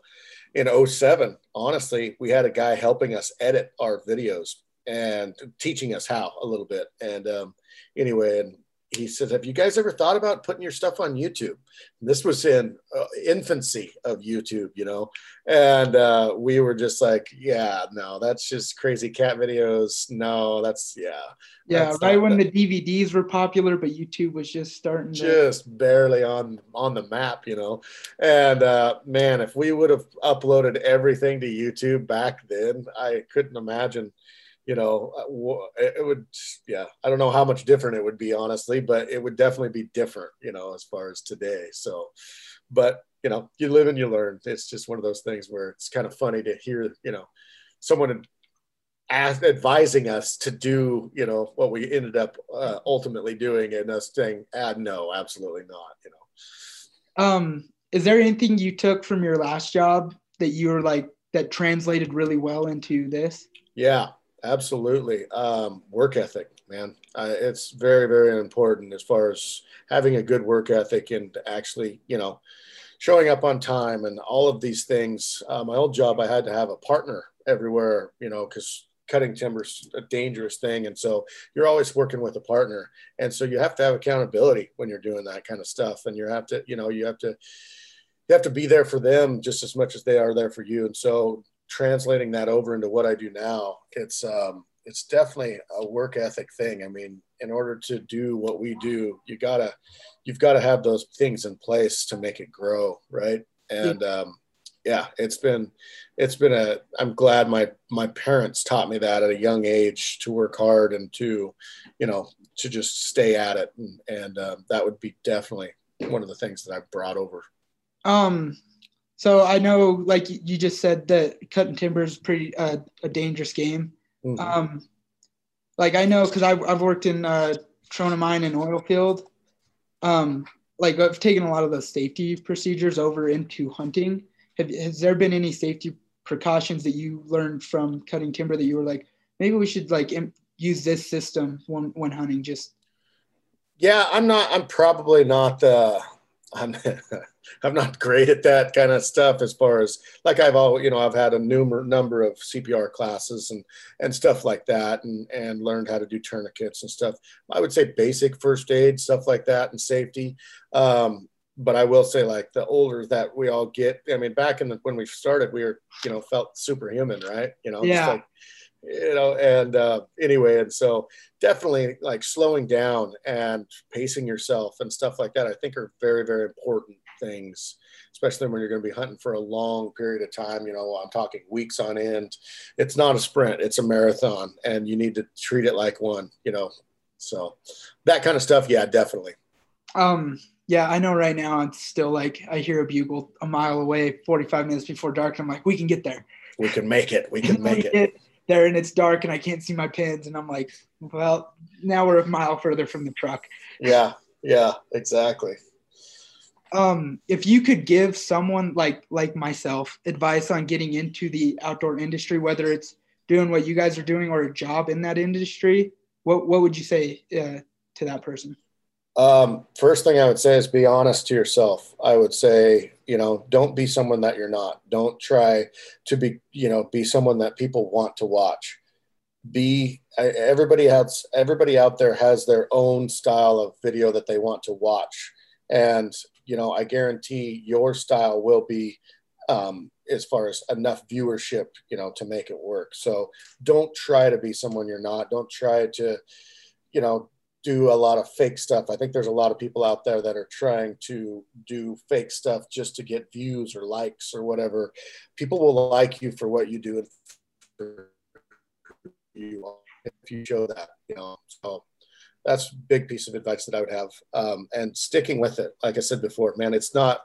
Speaker 2: in 07, honestly, we had a guy helping us edit our videos and teaching us how a little bit. And um, anyway, and he said, "Have you guys ever thought about putting your stuff on YouTube?" And this was in uh, infancy of YouTube, you know, and uh, we were just like, "Yeah, no, that's just crazy cat videos. No, that's yeah,
Speaker 3: yeah." That's right when the DVDs were popular, but YouTube was just starting,
Speaker 2: to... just barely on on the map, you know. And uh, man, if we would have uploaded everything to YouTube back then, I couldn't imagine you know, uh, it would, yeah, I don't know how much different it would be, honestly, but it would definitely be different, you know, as far as today. So, but, you know, you live and you learn. It's just one of those things where it's kind of funny to hear, you know, someone advising us to do, you know, what we ended up uh, ultimately doing and us saying, ah, no, absolutely not, you know.
Speaker 3: Um, is there anything you took from your last job that you were like, that translated really well into this?
Speaker 2: Yeah, Absolutely. Um, work ethic, man. Uh, it's very, very important as far as having a good work ethic and actually, you know, showing up on time and all of these things. Uh, my old job, I had to have a partner everywhere, you know, because cutting timber's is a dangerous thing. And so you're always working with a partner. And so you have to have accountability when you're doing that kind of stuff. And you have to, you know, you have to, you have to be there for them just as much as they are there for you. And so translating that over into what I do now, it's um, it's definitely a work ethic thing. I mean, in order to do what we do, you gotta you've got to have those things in place to make it grow, right? And um, yeah, it's been it's been a. I'm glad my my parents taught me that at a young age to work hard and to, you know, to just stay at it, and, and uh, that would be definitely one of the things that I brought over.
Speaker 3: Um, so I know, like you just said, that cutting timber is pretty uh, a dangerous game. Mm-hmm. Um, like I know because I've, I've worked in uh, Trona mine and oil field. Um, like I've taken a lot of the safety procedures over into hunting. Have, has there been any safety precautions that you learned from cutting timber that you were like, maybe we should like Im- use this system when when hunting? Just
Speaker 2: yeah, I'm not. I'm probably not. the. I'm [LAUGHS] I'm not great at that kind of stuff as far as like I've all you know I've had a numer number of CPR classes and and stuff like that and and learned how to do tourniquets and stuff. I would say basic first aid stuff like that and safety. Um, but I will say like the older that we all get, I mean back in the when we started we were you know felt superhuman right you know
Speaker 3: yeah.
Speaker 2: Like, you know and uh, anyway and so definitely like slowing down and pacing yourself and stuff like that i think are very very important things, especially when you're going to be hunting for a long period of time. You know, I'm talking weeks on end. It's not a sprint, it's a marathon, and you need to treat it like one, you know. So that kind of stuff, yeah, definitely.
Speaker 3: Um, yeah, I know right now it's still like I hear a bugle a mile away, 45 minutes before dark. And I'm like, we can get there.
Speaker 2: We can make it. We [LAUGHS] can make it.
Speaker 3: There and it's dark and I can't see my pins. And I'm like, well, now we're a mile further from the truck.
Speaker 2: Yeah, yeah, exactly
Speaker 3: um, if you could give someone like like myself advice on getting into the outdoor industry, whether it's doing what you guys are doing or a job in that industry, what what would you say uh, to that person?
Speaker 2: Um, first thing I would say is be honest to yourself. I would say, you know, don't be someone that you're not. Don't try to be, you know, be someone that people want to watch. Be everybody has everybody out there has their own style of video that they want to watch, and you know, I guarantee your style will be um, as far as enough viewership, you know, to make it work. So don't try to be someone you're not. Don't try to, you know, do a lot of fake stuff. I think there's a lot of people out there that are trying to do fake stuff just to get views or likes or whatever. People will like you for what you do and for you if you show that, you know. So that's a big piece of advice that I would have. Um, and sticking with it, like I said before, man, it's not.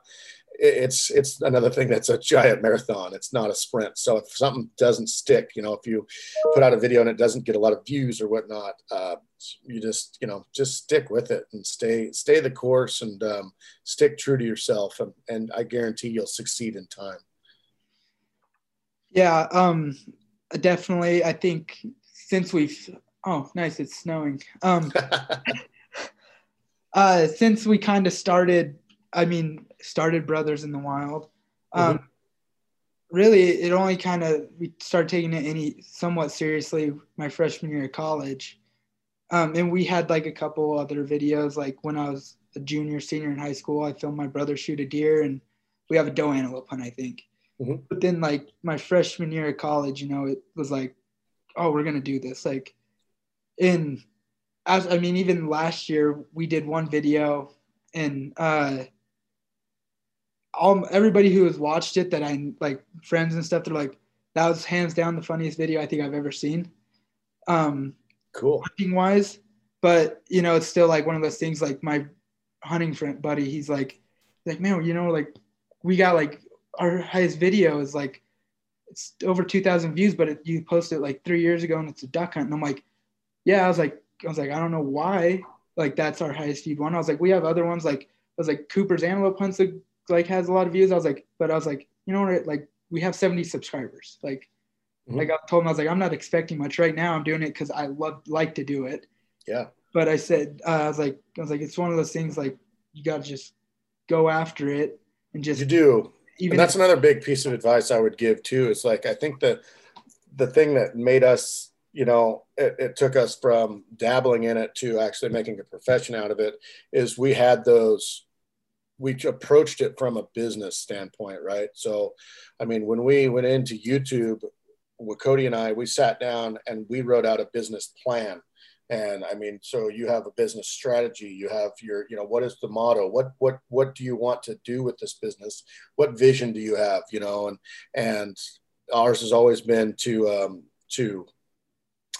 Speaker 2: It's it's another thing that's a giant marathon. It's not a sprint. So if something doesn't stick, you know, if you put out a video and it doesn't get a lot of views or whatnot, uh, you just you know just stick with it and stay stay the course and um, stick true to yourself, and, and I guarantee you'll succeed in time.
Speaker 3: Yeah, um, definitely. I think since we've Oh, nice. It's snowing. Um, [LAUGHS] uh, since we kind of started, I mean, started Brothers in the Wild, um, mm-hmm. really, it only kind of, we started taking it any somewhat seriously my freshman year of college. Um, and we had like a couple other videos, like when I was a junior, senior in high school, I filmed my brother shoot a deer and we have a doe antelope hunt, I think. Mm-hmm. But then, like my freshman year of college, you know, it was like, oh, we're gonna do this. Like, in as I mean, even last year we did one video and uh all everybody who has watched it that I like friends and stuff, they're like, that was hands down the funniest video I think I've ever seen. Um,
Speaker 2: cool.
Speaker 3: Hunting wise, but you know, it's still like one of those things. Like my hunting friend buddy, he's like, like man, you know, like we got like our highest video is like it's over 2,000 views, but it, you posted like three years ago and it's a duck hunt. And I'm like, yeah, I was like, I was like, I don't know why. Like that's our highest viewed one. I was like, we have other ones like I was like Cooper's Antelope Hunts like has a lot of views. I was like, but I was like, you know what? Like we have 70 subscribers. Like, mm-hmm. like I told him, I was like, I'm not expecting much right now. I'm doing it because I love like to do it.
Speaker 2: Yeah.
Speaker 3: But I said, uh, I was like, I was like, it's one of those things like you got to just go after it and just
Speaker 2: you do. Even and that's if- another big piece of advice I would give too. Is like I think the the thing that made us you know, it, it, took us from dabbling in it to actually making a profession out of it. Is we had those, we approached it from a business standpoint, right? So, I mean, when we went into YouTube, with Cody and I, we sat down and we wrote out a business plan. And I mean, so you have a business strategy. You have your, you know, what is the motto? What what what do you want to do with this business? What vision do you have? You know, and and ours has always been to um, to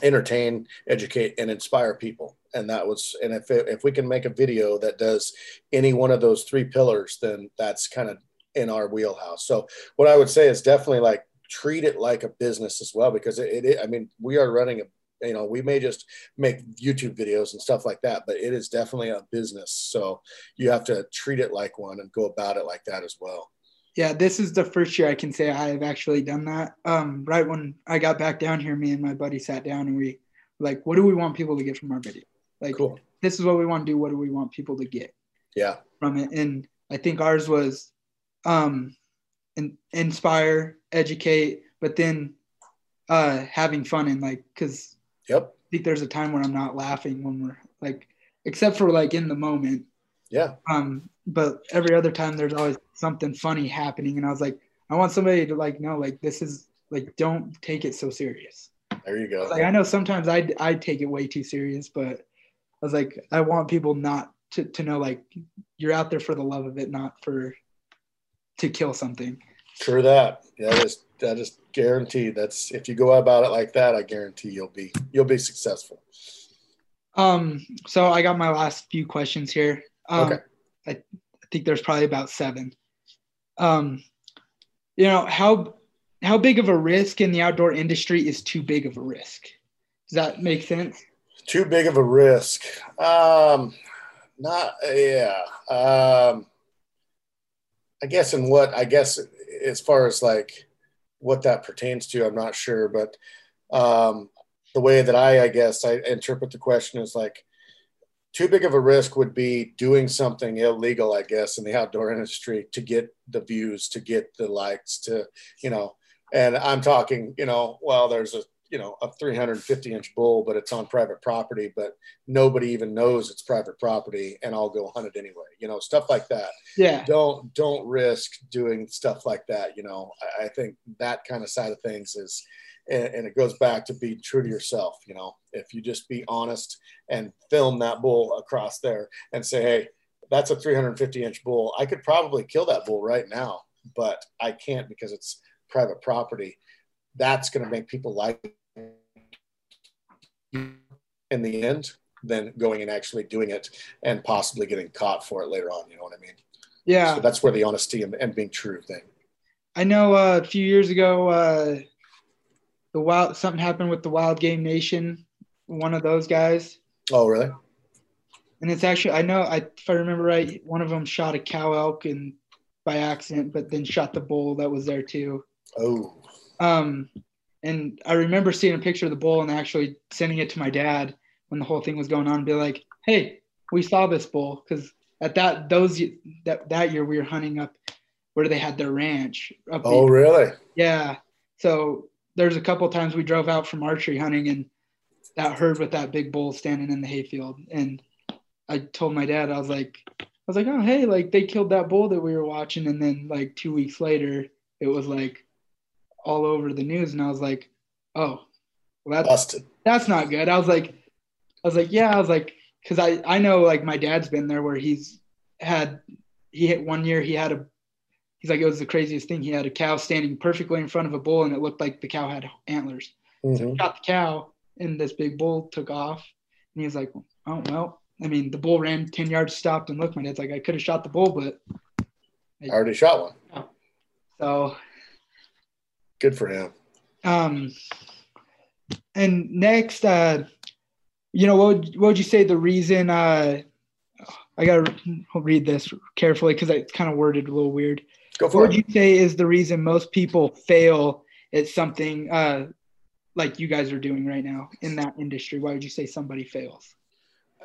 Speaker 2: entertain, educate, and inspire people. And that was, and if it, if we can make a video that does any one of those three pillars, then that's kind of in our wheelhouse. So what I would say is definitely like treat it like a business as well, because it, it I mean, we are running a you know we may just make youtube videos and stuff like that but it is definitely a business so you have to treat it like one and go about it like that as well
Speaker 3: yeah, this is the first year I can say I have actually done that. Um, right when I got back down here, me and my buddy sat down and we like, what do we want people to get from our video? Like, cool. this is what we want to do. What do we want people to get?
Speaker 2: Yeah.
Speaker 3: From it, and I think ours was, um, in, inspire, educate, but then, uh, having fun and like, cause
Speaker 2: yep.
Speaker 3: I think there's a time when I'm not laughing when we're like, except for like in the moment.
Speaker 2: Yeah.
Speaker 3: Um, but every other time there's always something funny happening and i was like i want somebody to like know like this is like don't take it so serious.
Speaker 2: There you go.
Speaker 3: I like i know sometimes i i take it way too serious but i was like i want people not to, to know like you're out there for the love of it not for to kill something.
Speaker 2: True that. Yeah that is that is guaranteed. That's if you go about it like that i guarantee you'll be you'll be successful.
Speaker 3: Um so i got my last few questions here um,
Speaker 2: okay
Speaker 3: I, I think there's probably about seven. Um, you know how how big of a risk in the outdoor industry is too big of a risk? Does that make sense?
Speaker 2: Too big of a risk. Um, not yeah. Um, I guess in what I guess as far as like what that pertains to, I'm not sure, but um, the way that I I guess I interpret the question is like too big of a risk would be doing something illegal, I guess, in the outdoor industry to get the views, to get the likes, to, you know, and I'm talking, you know, well, there's a, you know, a 350 inch bull, but it's on private property, but nobody even knows it's private property and I'll go hunt it anyway, you know, stuff like that.
Speaker 3: Yeah.
Speaker 2: Don't, don't risk doing stuff like that. You know, I, I think that kind of side of things is, and, and, it goes back to be true to yourself you know? If you just be honest and film that bull across there and say hey that's a 350 inch bull. I could probably kill that bull right now but i can't because it's private property. That's going to make people like in the end than going and actually doing it and possibly getting caught for it later on you know what i mean?
Speaker 3: Yeah.
Speaker 2: So that's where the honesty and, and being true thing.
Speaker 3: I know uh, a few years ago uh the wild something happened with the Wild Game Nation, one of those guys.
Speaker 2: Oh, really?
Speaker 3: And it's actually I know I if I remember right, one of them shot a cow elk and by accident, but then shot the bull that was there too.
Speaker 2: Oh.
Speaker 3: Um, and I remember seeing a picture of the bull and actually sending it to my dad when the whole thing was going on, and be like, "Hey, we saw this bull," because at that those that that year we were hunting up where they had their ranch.
Speaker 2: Up oh, the, really?
Speaker 3: Yeah. So there's a couple times we drove out from archery hunting and that herd with that big bull standing in the hayfield. And I told my dad, I was like, I was like, oh hey, like they killed that bull that we were watching, and then like two weeks later, it was like all over the news, and I was like, oh, well that's Busted. that's not good. I was like, I was like, yeah, I was like, because I I know like my dad's been there where he's had he hit one year he had a he's like, it was the craziest thing. He had a cow standing perfectly in front of a bull, and it looked like the cow had antlers. Mm-hmm. So he shot the cow, and this big bull took off. And he was like, oh, well, I mean, the bull ran 10 yards, stopped, and looked. My dad's like, I could have shot the bull, but
Speaker 2: I already shot one.
Speaker 3: So
Speaker 2: good for him.
Speaker 3: Um, and next, uh, you know, what would, what would you say the reason? Uh, I gotta read this carefully because it's kind of worded a little weird.
Speaker 2: Go for
Speaker 3: what
Speaker 2: it.
Speaker 3: would you say is the reason most people fail at something uh, like you guys are doing right now in that industry? Why would you say somebody fails?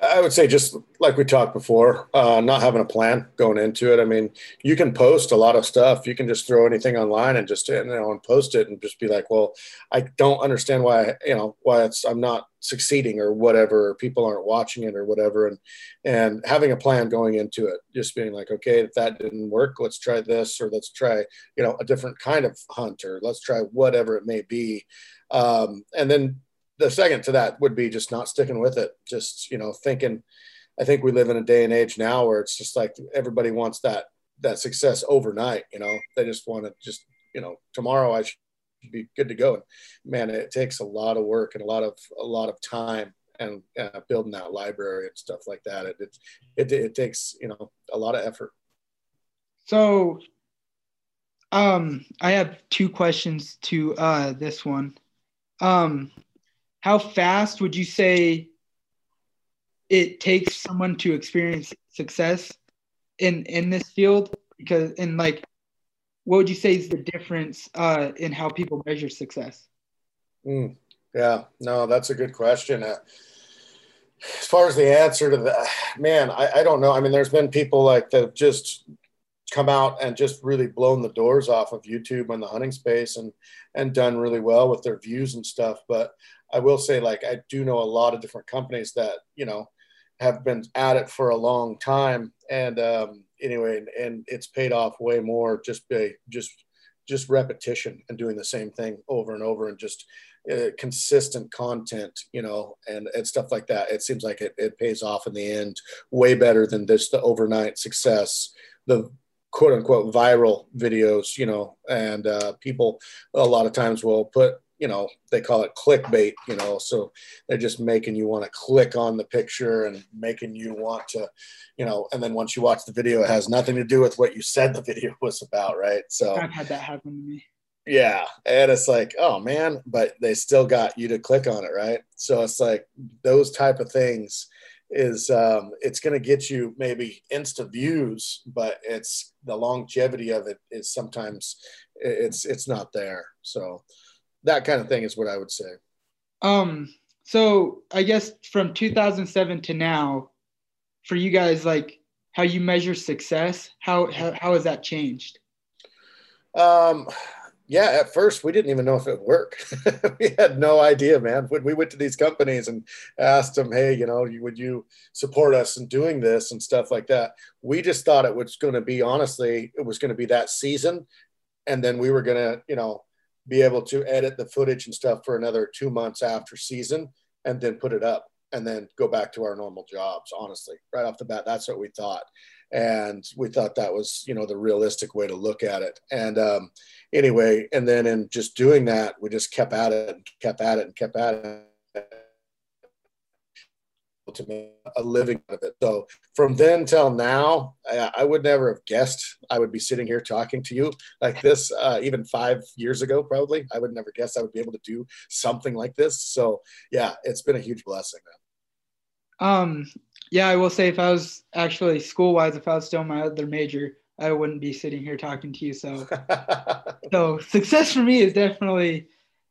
Speaker 2: I would say just like we talked before, uh, not having a plan going into it. I mean, you can post a lot of stuff. You can just throw anything online and just you know and post it and just be like, well, I don't understand why you know why it's I'm not succeeding or whatever. Or people aren't watching it or whatever. And and having a plan going into it, just being like, okay, if that didn't work, let's try this or let's try you know a different kind of hunt or let's try whatever it may be. Um, and then the second to that would be just not sticking with it. Just you know, thinking. I think we live in a day and age now where it's just like everybody wants that that success overnight. You know, they just want to just you know tomorrow I should be good to go. And man, it takes a lot of work and a lot of a lot of time and uh, building that library and stuff like that. It, it it it takes you know a lot of effort.
Speaker 3: So, um, I have two questions to uh, this one. Um, how fast would you say it takes someone to experience success in in this field because and like what would you say is the difference uh, in how people measure success?
Speaker 2: Mm, yeah. No that's a good question. Uh, as far as the answer to that man I, I don't know. I mean there's been people like that have just come out and just really blown the doors off of youtube and the hunting space and and done really well with their views and stuff. But I will say, like, I do know a lot of different companies that, you know, have been at it for a long time. And um, anyway, and it's paid off way more just by just, just repetition and doing the same thing over and over and just uh, consistent content, you know, and, and stuff like that. It seems like it, it pays off in the end way better than this, the overnight success, the quote unquote viral videos, you know, and uh, people a lot of times will put you know they call it clickbait you know so they're just making you want to click on the picture and making you want to you know and then once you watch the video it has nothing to do with what you said the [LAUGHS] video was about right? So
Speaker 3: i've had that happen to me.
Speaker 2: Yeah and it's like oh man but they still got you to click on it right? So it's like those type of things is um, it's going to get you maybe insta views but it's the longevity of it is sometimes it's it's not there so that kind of thing is what I would say.
Speaker 3: Um, so I guess from 2007 to now, for you guys, like how you measure success, how how, how has that changed?
Speaker 2: Um, yeah, at first we didn't even know if it would work. [LAUGHS] we had no idea, man. When we went to these companies and asked them, hey, you know, would you support us in doing this and stuff like that? We just thought it was going to be, honestly, it was going to be that season. And then we were going to, you know, be able to edit the footage and stuff for another two months after season and then put it up and then go back to our normal jobs honestly right off the bat. That's what we thought. And we thought that was you know the realistic way to look at it. And um, anyway and then in just doing that we just kept at it and kept at it and kept at it to make a living out of it. So from then till now, I, I, would never have guessed I would be sitting here talking to you like this. Uh, even five years ago, probably I would never guess I would be able to do something like this. So yeah, it's been a huge blessing.
Speaker 3: Man. Um, yeah, I will say if I was actually school wise, if I was still my other major, I wouldn't be sitting here talking to you. So, [LAUGHS] so success for me is definitely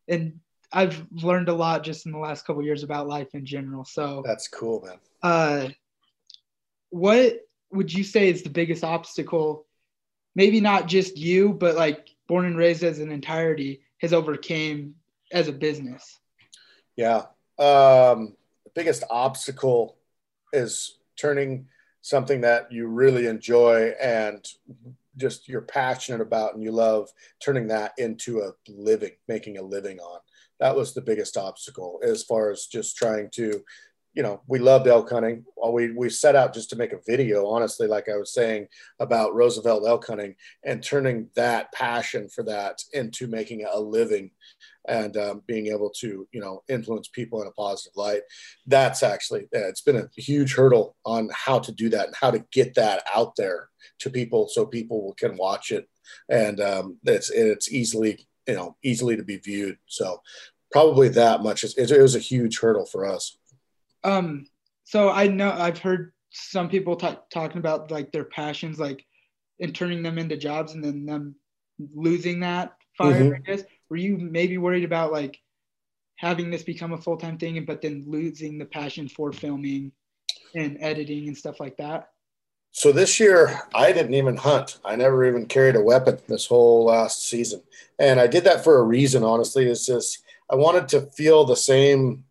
Speaker 3: in I've learned a lot just in the last couple years about life in general. So
Speaker 2: that's cool, man.
Speaker 3: Uh, what would you say is the biggest obstacle? Maybe not just you, but like born and raised as an entirety has overcame as a business.
Speaker 2: Yeah, um, the biggest obstacle is turning something that you really enjoy and just you're passionate about and you love turning that into a living making a living on that was the biggest obstacle as far as just trying to you know we loved elk hunting. We we set out just to make a video honestly like i was saying about roosevelt elk hunting and turning that passion for that into making a living and um, being able to you know influence people in a positive light. That's actually it's been a huge hurdle on how to do that and how to get that out there to people so people can watch it. And um, it's it's easily you know easily to be viewed. So probably that much is it was a huge hurdle for us.
Speaker 3: Um so i know i've heard some people t- talking about like their passions like and turning them into jobs and then them losing that fire mm-hmm. i guess. Were you maybe worried about like having this become a full-time thing but then losing the passion for filming and editing and stuff like that
Speaker 2: so this year i didn't even hunt. I never even carried a weapon this whole last season. And i did that for a reason honestly. It's just i wanted to feel the same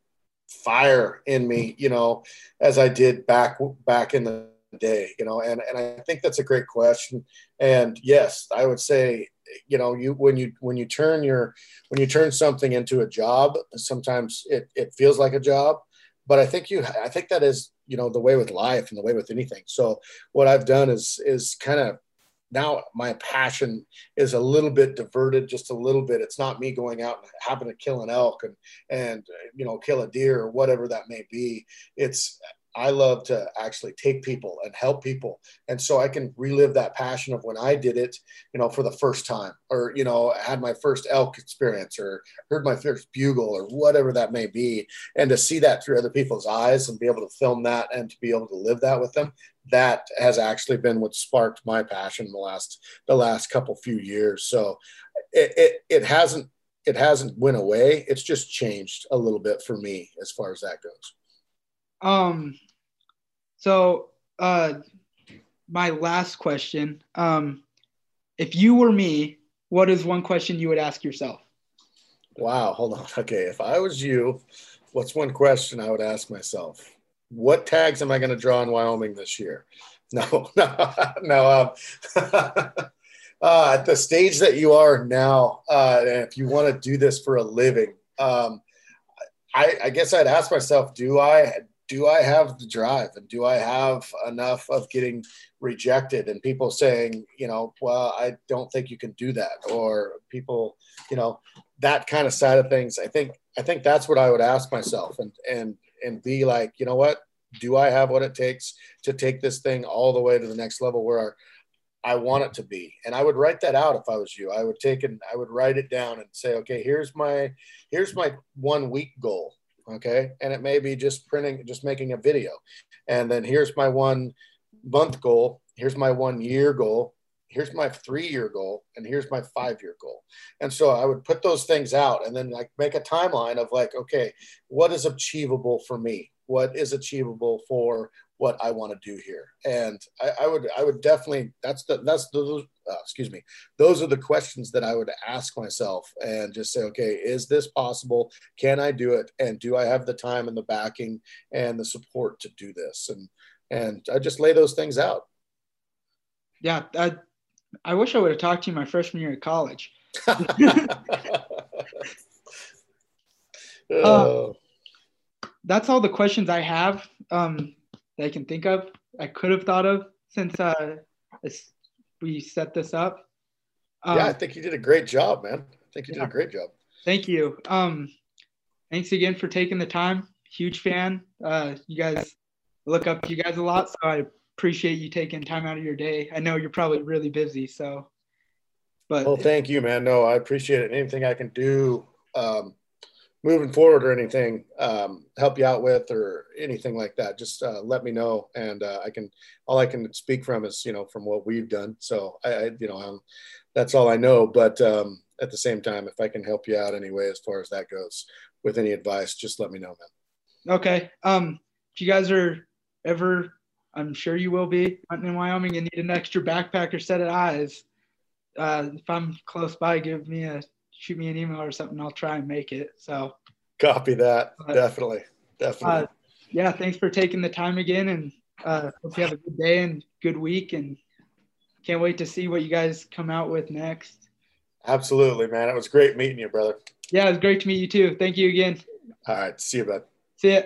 Speaker 2: fire in me you know as i did back back in the day you know and and i think that's a great question. And yes i would say you know you when you when you turn your when you turn something into a job sometimes it, it feels like a job but i think you i think that is you know the way with life and the way with anything. So what i've done is is kind of now my passion is a little bit diverted just a little bit. It's not me going out and having to kill an elk and and you know kill a deer or whatever that may be. It's I love to actually take people and help people. And so I can relive that passion of when I did it, you know, for the first time or, you know, had my first elk experience or heard my first bugle or whatever that may be. And to see that through other people's eyes and be able to film that and to be able to live that with them, that has actually been what sparked my passion the last, the last couple few years. So it, it, it hasn't, it hasn't went away. It's just changed a little bit for me as far as that goes.
Speaker 3: Um, so, uh, my last question: um, If you were me, what is one question you would ask yourself?
Speaker 2: Wow, hold on. [LAUGHS] Okay, if I was you, what's one question I would ask myself? What tags am I going to draw in Wyoming this year? [LAUGHS] No, [LAUGHS] no, no. Um, uh, at the stage that you are now, uh, and if you want to do this for a living, um, I, I, guess I'd ask myself: Do I do I have the drive and do I have enough of getting rejected and people saying, you know, well, I don't think you can do that or people, you know, that kind of side of things. I think I think that's what I would ask myself and and and be like, you know what? Do I have what it takes to take this thing all the way to the next level where I want it to be? And I would write that out if I was you. I would take and I would write it down and say, okay, here's my here's my one week goal okay? And it may be just printing just making a video. And then here's my one month goal here's my one year goal here's my three year goal and here's my five year goal. And so i would put those things out and then like make a timeline of like okay what is achievable for me? What is achievable for what I want to do here. And I, I, would I would definitely that's the that's the uh, excuse me those are the questions that I would ask myself and just say okay is this possible can I do it and do I have the time and the backing and the support to do this and and I just lay those things out.
Speaker 3: Yeah, I I wish I would have talked to you my freshman year at college. [LAUGHS] uh, that's all the questions I have. Um, that I can think of. I could have thought of since uh, we set this up.
Speaker 2: Um, yeah, I think you did a great job, man. I think you yeah. did a great job.
Speaker 3: Thank you. Um, thanks again for taking the time. Huge fan. Uh, you guys look up to you guys a lot, so I appreciate you taking time out of your day. I know you're probably really busy, so.
Speaker 2: But well, thank you, man. No, I appreciate it. Anything I can do um, moving forward or anything um, help you out with or anything like that just uh, let me know. And uh, i can all i can speak from is you know from what we've done. So i, I you know I'm, that's all i know. But um, at the same time if i can help you out anyway as far as that goes with any advice just let me know
Speaker 3: man. Okay. Um if you guys are ever i'm sure you will be hunting in wyoming and need an extra backpack or set of eyes uh, if i'm close by give me a shoot me an email or something. I'll try and make it. So
Speaker 2: copy that. Definitely. Definitely. Uh,
Speaker 3: yeah. Thanks for taking the time again. And uh, hope you have a good day and good week. And can't wait to see what you guys come out with next.
Speaker 2: Absolutely, man. It was great meeting you, brother.
Speaker 3: Yeah, it was great to meet you too. Thank you again.
Speaker 2: All right. See you, bud.
Speaker 3: See ya.